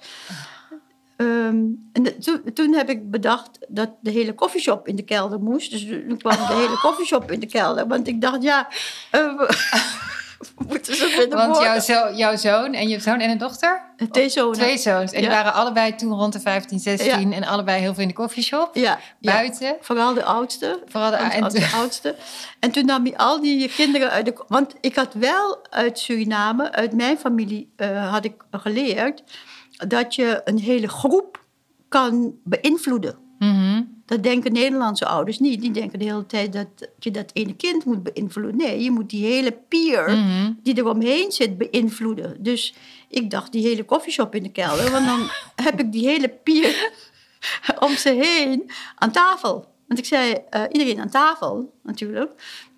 Um, en to, toen heb ik bedacht dat de hele koffieshop in de kelder moest. Dus toen kwam de hele koffieshop in de kelder. Want ik dacht, ja... moeten ze Want jouw, zo, jouw zoon en je zoon en een dochter? Twee zoons. Twee zoons. En die waren allebei toen rond de 15, 16 en allebei heel veel in de koffieshop. Ja. Buiten. Vooral de oudste. Vooral de, en, de oudste. En toen nam hij al die kinderen uit de... Want ik had wel uit Suriname, uit mijn familie, uh, had ik geleerd... dat je een hele groep kan beïnvloeden. Mm dat denken Nederlandse ouders niet. Die denken de hele tijd dat je dat ene kind moet beïnvloeden. Nee, je moet die hele peer mhm. die er omheen zit beïnvloeden. Dus ik dacht, die hele koffieshop in de kelder. Want dan heb ik die hele peer om ze heen aan tafel. Want ik zei, uh, iedereen aan tafel natuurlijk.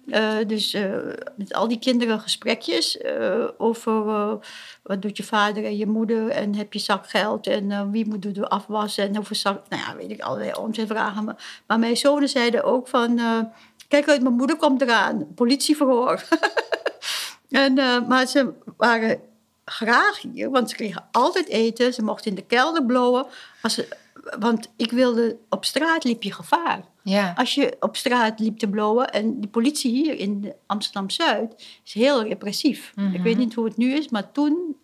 Uh, dus uh, met al die kinderen gesprekjes uh, over wat doet je vader en je moeder en heb je zakgeld en wie moet de afwassen en hoeveel zak... Nou ja, weet ik, allerlei onzin vragen. Maar, mijn zonen zeiden ook van, kijk uit, mijn moeder komt eraan, politieverhoor. en, maar ze waren graag hier, want ze kregen altijd eten. Ze mochten in de kelder blowen. Als want ik wilde, op straat liep je gevaar. Ja. Als je op straat liep te blowen en de politie hier in Amsterdam-Zuid is heel repressief. Ik weet mhm. niet hoe het nu is, maar toen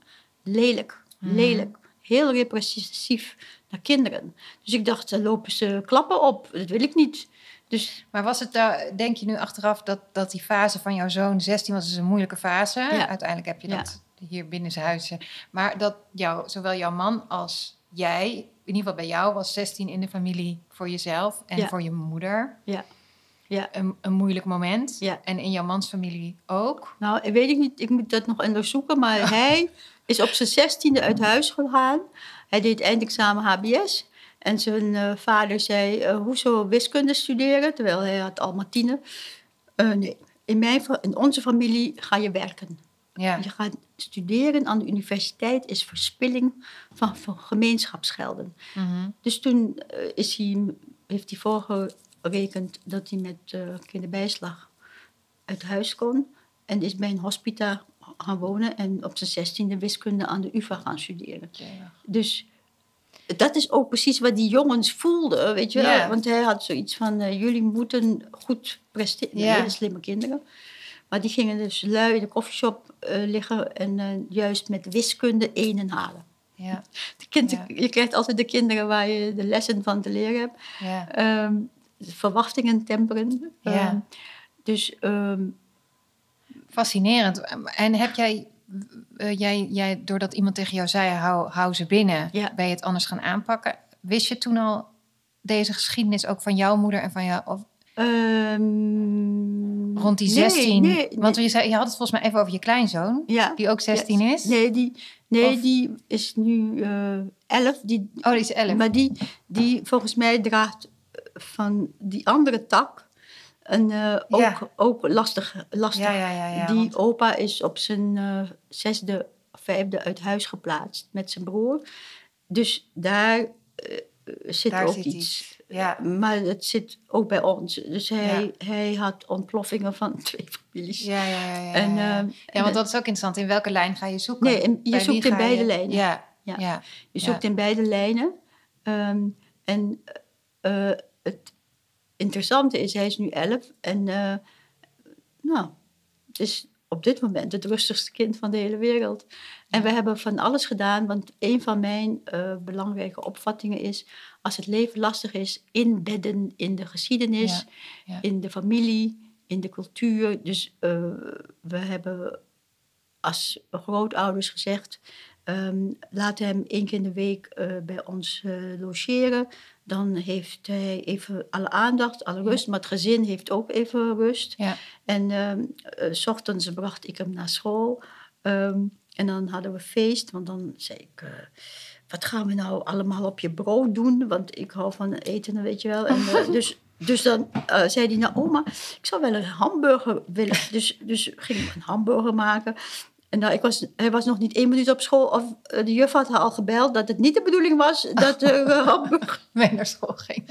lelijk, mhm. lelijk. Heel repressief naar kinderen. Dus ik dacht, lopen ze klappen op. Dat wil ik niet. Dus, maar was het, daar, denk je nu achteraf, dat, dat die fase van jouw zoon 16 was dus een moeilijke fase? Ja. Uiteindelijk heb je dat hier binnen zijn huis. Maar dat jou, zowel jouw man als jij, in ieder geval bij jou, was 16 in de familie voor jezelf en voor je moeder. Ja. Ja. Een, een moeilijk moment. Ja. En in jouw mans familie ook? Nou, weet ik niet. Ik moet dat nog onderzoeken. Maar hij is op zijn zestiende uit huis gegaan. Hij deed eindexamen HBS. En zijn uh, vader zei, uh, hoezo wiskunde studeren? Terwijl hij had al Martine. Uh, nee, in, mijn, in onze familie ga je werken. Ja. Je gaat studeren aan de universiteit is verspilling van, van gemeenschapsgelden. Mhm. Dus toen uh, is hij, heeft hij voorgerekend dat hij met uh, kinderbijslag uit huis kon. En is bij een hospita gaan wonen en op zijn zestiende wiskunde aan de UvA gaan studeren. Dus dat is ook precies wat die jongens voelden, weet je wel. Want hij had zoiets van, uh, jullie moeten goed presteren. Hele slimme kinderen. Maar die gingen dus lui in de koffieshop uh, liggen en uh, juist met wiskunde enen halen. Ja. De kind, ja. Je krijgt altijd de kinderen waar je de lessen van te leren hebt. Ja. Um, verwachtingen temperen. Ja. Um, dus... Um, Fascinerend. En heb jij, uh, jij, jij, doordat iemand tegen jou zei, hou, hou ze binnen, ben je het anders gaan aanpakken? Wist je toen al deze geschiedenis ook van jouw moeder en van jou? Of, Rond die 16. Nee, nee, Want je, zei, je had het volgens mij even over je kleinzoon, ja, die ook 16 is. Nee, die, nee die is nu uh, 11. Die, oh, die is 11. Maar die, die volgens mij draagt van die andere tak een uh, ook, ja. ook lastig. lastig. Ja, die want... opa is op zijn uh, zesde, vijfde uit huis geplaatst met zijn broer. Dus daar uh, zit daar ook zit iets. Ja. Maar het zit ook bij ons. Dus hij, hij had ontploffingen van twee families. Ja, ja, ja. ja, En, ja. ehm, ja, want dat is ook interessant. In welke lijn ga je zoeken? Nee, en je Bij zoekt in beide je- lijnen. Ja, Ja. Je zoekt in beide lijnen. En eh, het interessante is, hij is nu elf. En eh, nou, het is op dit moment het rustigste kind van de hele wereld. En we hebben van alles gedaan, want een van mijn eh, belangrijke opvattingen is... als het leven lastig is, inbedden in de geschiedenis, Ja, ja. in de familie, in de cultuur. Dus eh, we hebben als grootouders gezegd... ehm, laat hem één keer in de week eh, bij ons eh, logeren. Dan heeft hij even alle aandacht, alle rust. Maar het gezin heeft ook even rust. Ja. En eh, s ochtends bracht ik hem naar school. Ehm, en dan hadden we feest. Want dan zei ik... wat gaan we nou allemaal op je brood doen? Want ik hou van eten, weet je wel. En, eh, dus, dus dan eh, zei hij, nou oma, ik zou wel een hamburger willen. Dus, dus ging ik een hamburger maken. En nou, ik was, hij was nog niet één minuut op school. Of eh, de juf had al gebeld dat het niet de bedoeling was dat eh, hamburger Mee naar school ging.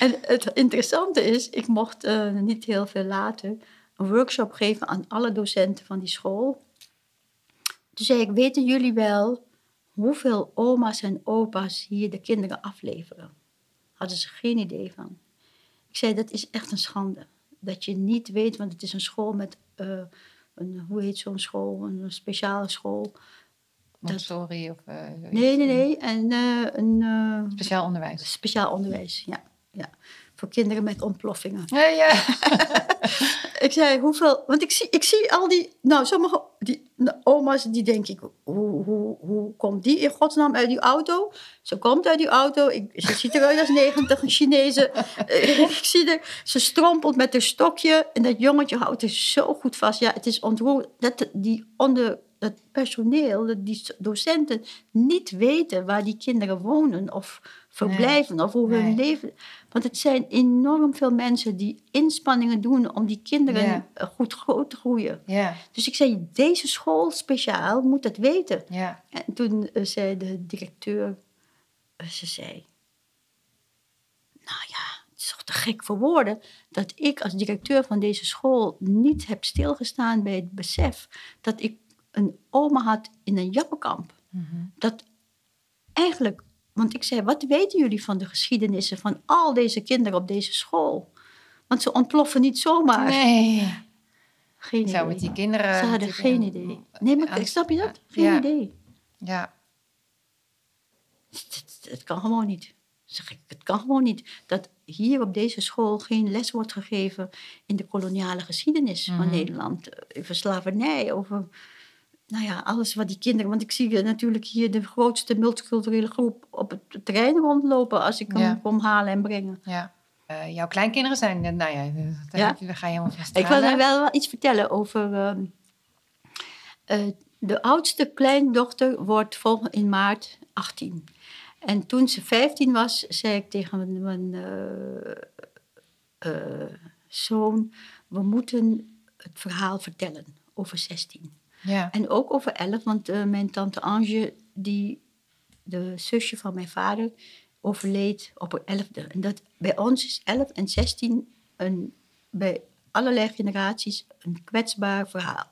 en het interessante is, ik mocht niet heel veel later een workshop geven aan alle docenten van die school. Toen zei ik, weten jullie wel hoeveel oma's en opa's hier de kinderen afleveren? Hadden ze geen idee van. Ik zei, dat is echt een schande. Dat je niet weet, want het is een school met, eh, een, hoe heet zo'n school? Een speciale school. Montessori of... eh. Nee, nee, nee. En eh, een Speciaal onderwijs. speciaal onderwijs, ja. ja. Voor kinderen met ontploffingen. Ja, ja. Ik zei, hoeveel... Want ik zie, ik zie al die... Nou, sommige die, nou, oma's, die denk ik... Hoe, hoe, hoe komt die in godsnaam uit die auto? Ze komt uit die auto. Ik, ze ziet eruit als 90, een Chinese. Ik zie er... Ze strompelt met haar stokje. En dat jongetje houdt er zo goed vast. Ja, het is ontroerend. Dat die onder... Dat personeel, die docenten niet weten waar die kinderen wonen of verblijven of hoe hun Nee. leven. Want het zijn enorm veel mensen die inspanningen doen om die kinderen goed groot te groeien. Ja, Dus ik zei, deze school speciaal moet dat weten. ja. En toen eh, zei de directeur, eh, ze zei, nou ja, het is toch te gek voor woorden dat ik als directeur van deze school niet heb stilgestaan bij het besef dat ik een oma had in een jappenkamp. Mhm. Dat eigenlijk, want ik zei, wat weten jullie van de geschiedenissen van al deze kinderen op deze school? Want ze ontploffen niet zomaar. Nee. Geen Ik zou idee. met die kinderen... Ze hadden geen een- idee. Nee, maar snap je dat? Geen ja. idee. Ja, Het, het- het kan gewoon niet. Zeg ik, het kan gewoon niet dat hier op deze school geen les wordt gegeven in de koloniale geschiedenis van Mhm. Nederland. Over slavernij, over nou ja, alles wat die kinderen. Want ik zie natuurlijk hier de grootste multiculturele groep op het terrein rondlopen als ik hem Ja. kom halen en brengen. ja. Eh, jouw kleinkinderen zijn... eh, Nou ja, daar, je- daar ga je helemaal van Ik wil er wel iets vertellen over. ehm, eh, de oudste kleindochter wordt volgend in maart 18. En toen ze 15 was, zei ik tegen mijn, mijn eh, eh, zoon: We moeten het verhaal vertellen over 16. Ja, En ook over 11, want eh, mijn tante Ange, die, de zusje van mijn vader, overleed op 11e. En dat, bij ons is 11 en 16 een, bij allerlei generaties een kwetsbaar verhaal.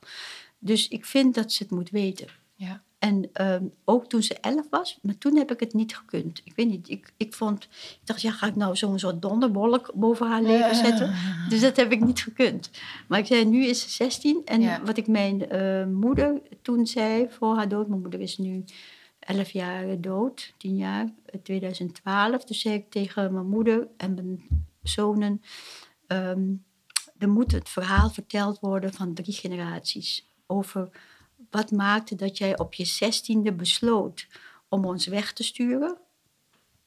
Dus ik vind dat ze het moet weten. ja. En ehm, ook toen ze 11 was, maar toen heb ik het niet gekund. Ik weet niet, ik, ik vond, ik dacht, ja, ga ik nou zo'n soort donderwolk boven haar leven zetten? Dus dat heb ik niet gekund. Maar ik zei, nu is ze 16. En Ja. wat ik mijn eh, moeder toen zei voor haar dood, mijn moeder is nu 11 jaar dood, 10 jaar, eh, 2012. Toen zei ik tegen mijn moeder en mijn zonen, ehm, er moet het verhaal verteld worden van drie generaties. Over wat maakte dat jij op je zestiende besloot om ons weg te sturen.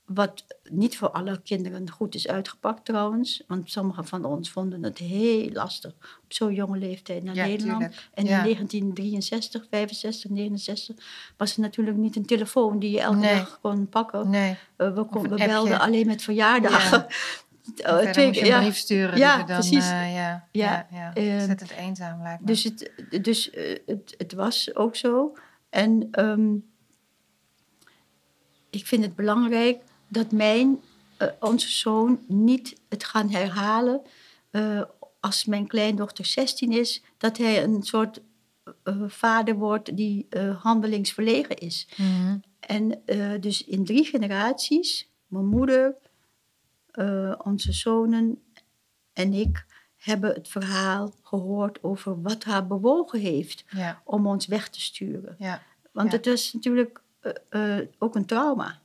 Wat niet voor alle kinderen goed is uitgepakt trouwens. Want sommigen van ons vonden het heel lastig op zo'n jonge leeftijd naar Ja, Nederland. tuurlijk. En Ja. in 1963, 65, 69 was er natuurlijk niet een telefoon die je elke Nee. dag kon pakken. Nee. Eh, we, kon, belden alleen met verjaardagen. Verder twee ja. brief sturen. Ja, dan, precies. eh, ja, Ja, ja, ja. ehm, Zet het eenzaam lijkt me. Dus, het, dus eh, het, het was ook zo. En ehm, ik vind het belangrijk dat mijn eh, onze zoon niet het gaan herhalen als mijn kleindochter 16 is, dat hij een soort vader wordt die handelingsverlegen is. Mhm. En dus in drie generaties, mijn moeder, eh, onze zonen en ik, hebben het verhaal gehoord over wat haar bewogen heeft Ja, om ons weg te sturen. ja, Want Ja. het is natuurlijk eh, eh, ook een trauma.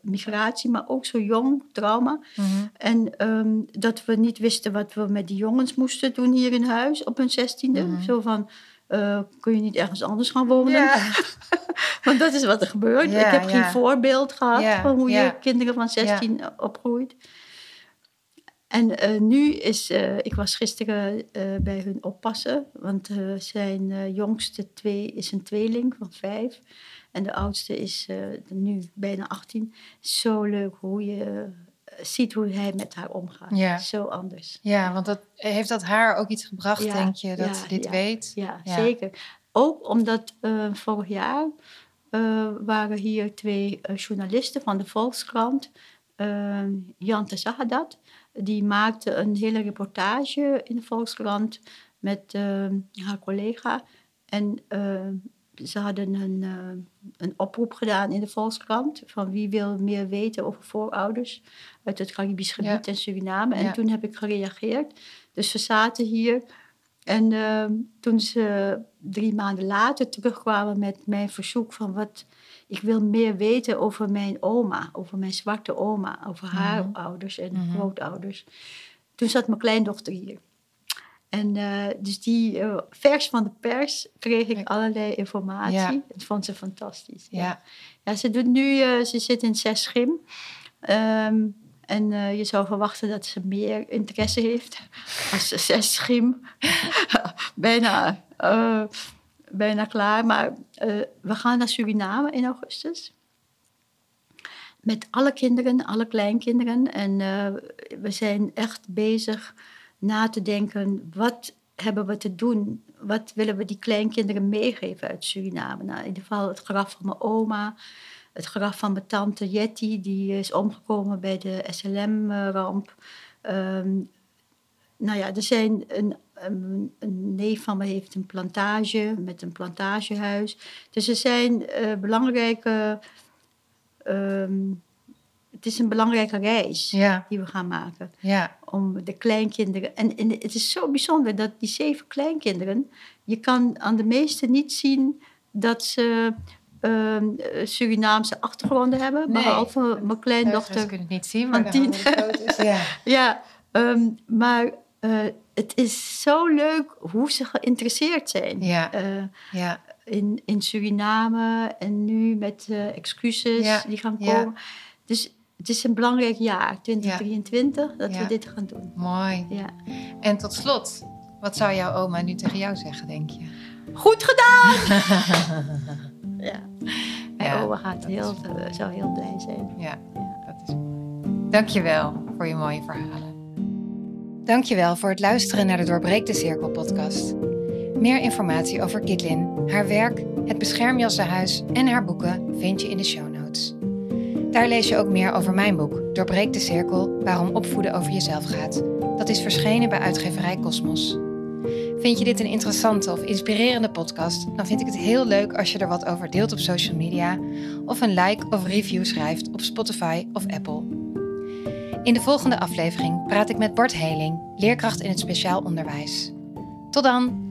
migratie, maar ook zo jong trauma. Mhm. En ehm, dat we niet wisten wat we met die jongens moesten doen hier in huis op hun zestiende. Mhm. Zo van, eh, kun je niet ergens anders gaan wonen? Ja. Want dat is wat er gebeurt. Ja, ik heb ja. geen voorbeeld gehad van hoe je kinderen van 16 opgroeit. En eh, nu is, eh, ik was gisteren bij hun oppassen, want zijn jongste twee is een tweeling van vijf. En de oudste is nu bijna 18. Zo leuk hoe je ziet hoe hij met haar omgaat. Ja. Zo anders. Ja, want dat, heeft dat haar ook iets gebracht, Ja, denk je, dat ja, ze dit weet? Ja, zeker. Ook omdat eh, vorig jaar eh, waren hier twee eh, journalisten van de Volkskrant, eh, Jan Tezahadat, die maakte een hele reportage in de Volkskrant met haar collega. En ze hadden een, eh, een oproep gedaan in de Volkskrant van wie wil meer weten over voorouders uit het Caribisch gebied Ja. en Suriname. En Ja. toen heb ik gereageerd. Dus we zaten hier en ehm, toen ze drie maanden later terugkwamen met mijn verzoek van wat ik wil meer weten over mijn oma, over mijn zwarte oma, over haar Mhm. ouders en Mhm. grootouders. Toen zat mijn kleindochter hier. En eh, dus die eh, vers van de pers kreeg ik allerlei informatie. Ja. Dat vond ze fantastisch. Ja. Ja, ze doet nu, eh, ze zit in zes schim. Ehm, en je zou verwachten dat ze meer interesse heeft als ze zes schim. bijna, bijna klaar. Maar we gaan naar Suriname in augustus. Met alle kinderen, alle kleinkinderen. En we zijn echt bezig na te denken, wat hebben we te doen? Wat willen we die kleinkinderen meegeven uit Suriname? Nou, in ieder geval het graf van mijn oma. Het graf van mijn tante Jetty, die is omgekomen bij de SLM-ramp. Ehm, nou ja, er zijn een, een, neef van me heeft een plantage met een plantagehuis. Dus er zijn eh, belangrijke. ehm, het is een belangrijke reis Ja, die we gaan maken ja, om de kleinkinderen. En, en het is zo bijzonder dat die zeven kleinkinderen, je kan aan de meeste niet zien dat ze ehm, Surinaamse achtergronden hebben, Nee. behalve mijn kleindochter. kunnen het niet zien, maar foto's. Ja, Ja, ehm, maar eh, het is zo leuk hoe ze geïnteresseerd zijn. ja, Eh, ja, in, in Suriname en nu met eh, excuses die gaan komen. Dus het is een belangrijk jaar, 2023, dat Ja. we dit gaan doen. mooi. Ja. En tot slot, wat zou jouw oma nu tegen jou zeggen, denk je? Goed gedaan! ja. Mijn Ja, oma gaat heel, is zou heel blij zijn. Ja, dat is mooi. Dankjewel voor je mooie verhalen. Dankjewel voor het luisteren naar de Doorbreek de Cirkel podcast. Meer informatie over Kitlin, haar werk, het Beschermjassenhuis en haar boeken vind je in de show notes. Daar lees je ook meer over mijn boek Doorbreek de Cirkel, waarom opvoeden over jezelf gaat. Dat is verschenen bij uitgeverij Cosmos. Vind je dit een interessante of inspirerende podcast? Dan vind ik het heel leuk als je er wat over deelt op social media of een like of review schrijft op Spotify of Apple. In de volgende aflevering praat ik met Bart Heling, leerkracht in het speciaal onderwijs. Tot dan!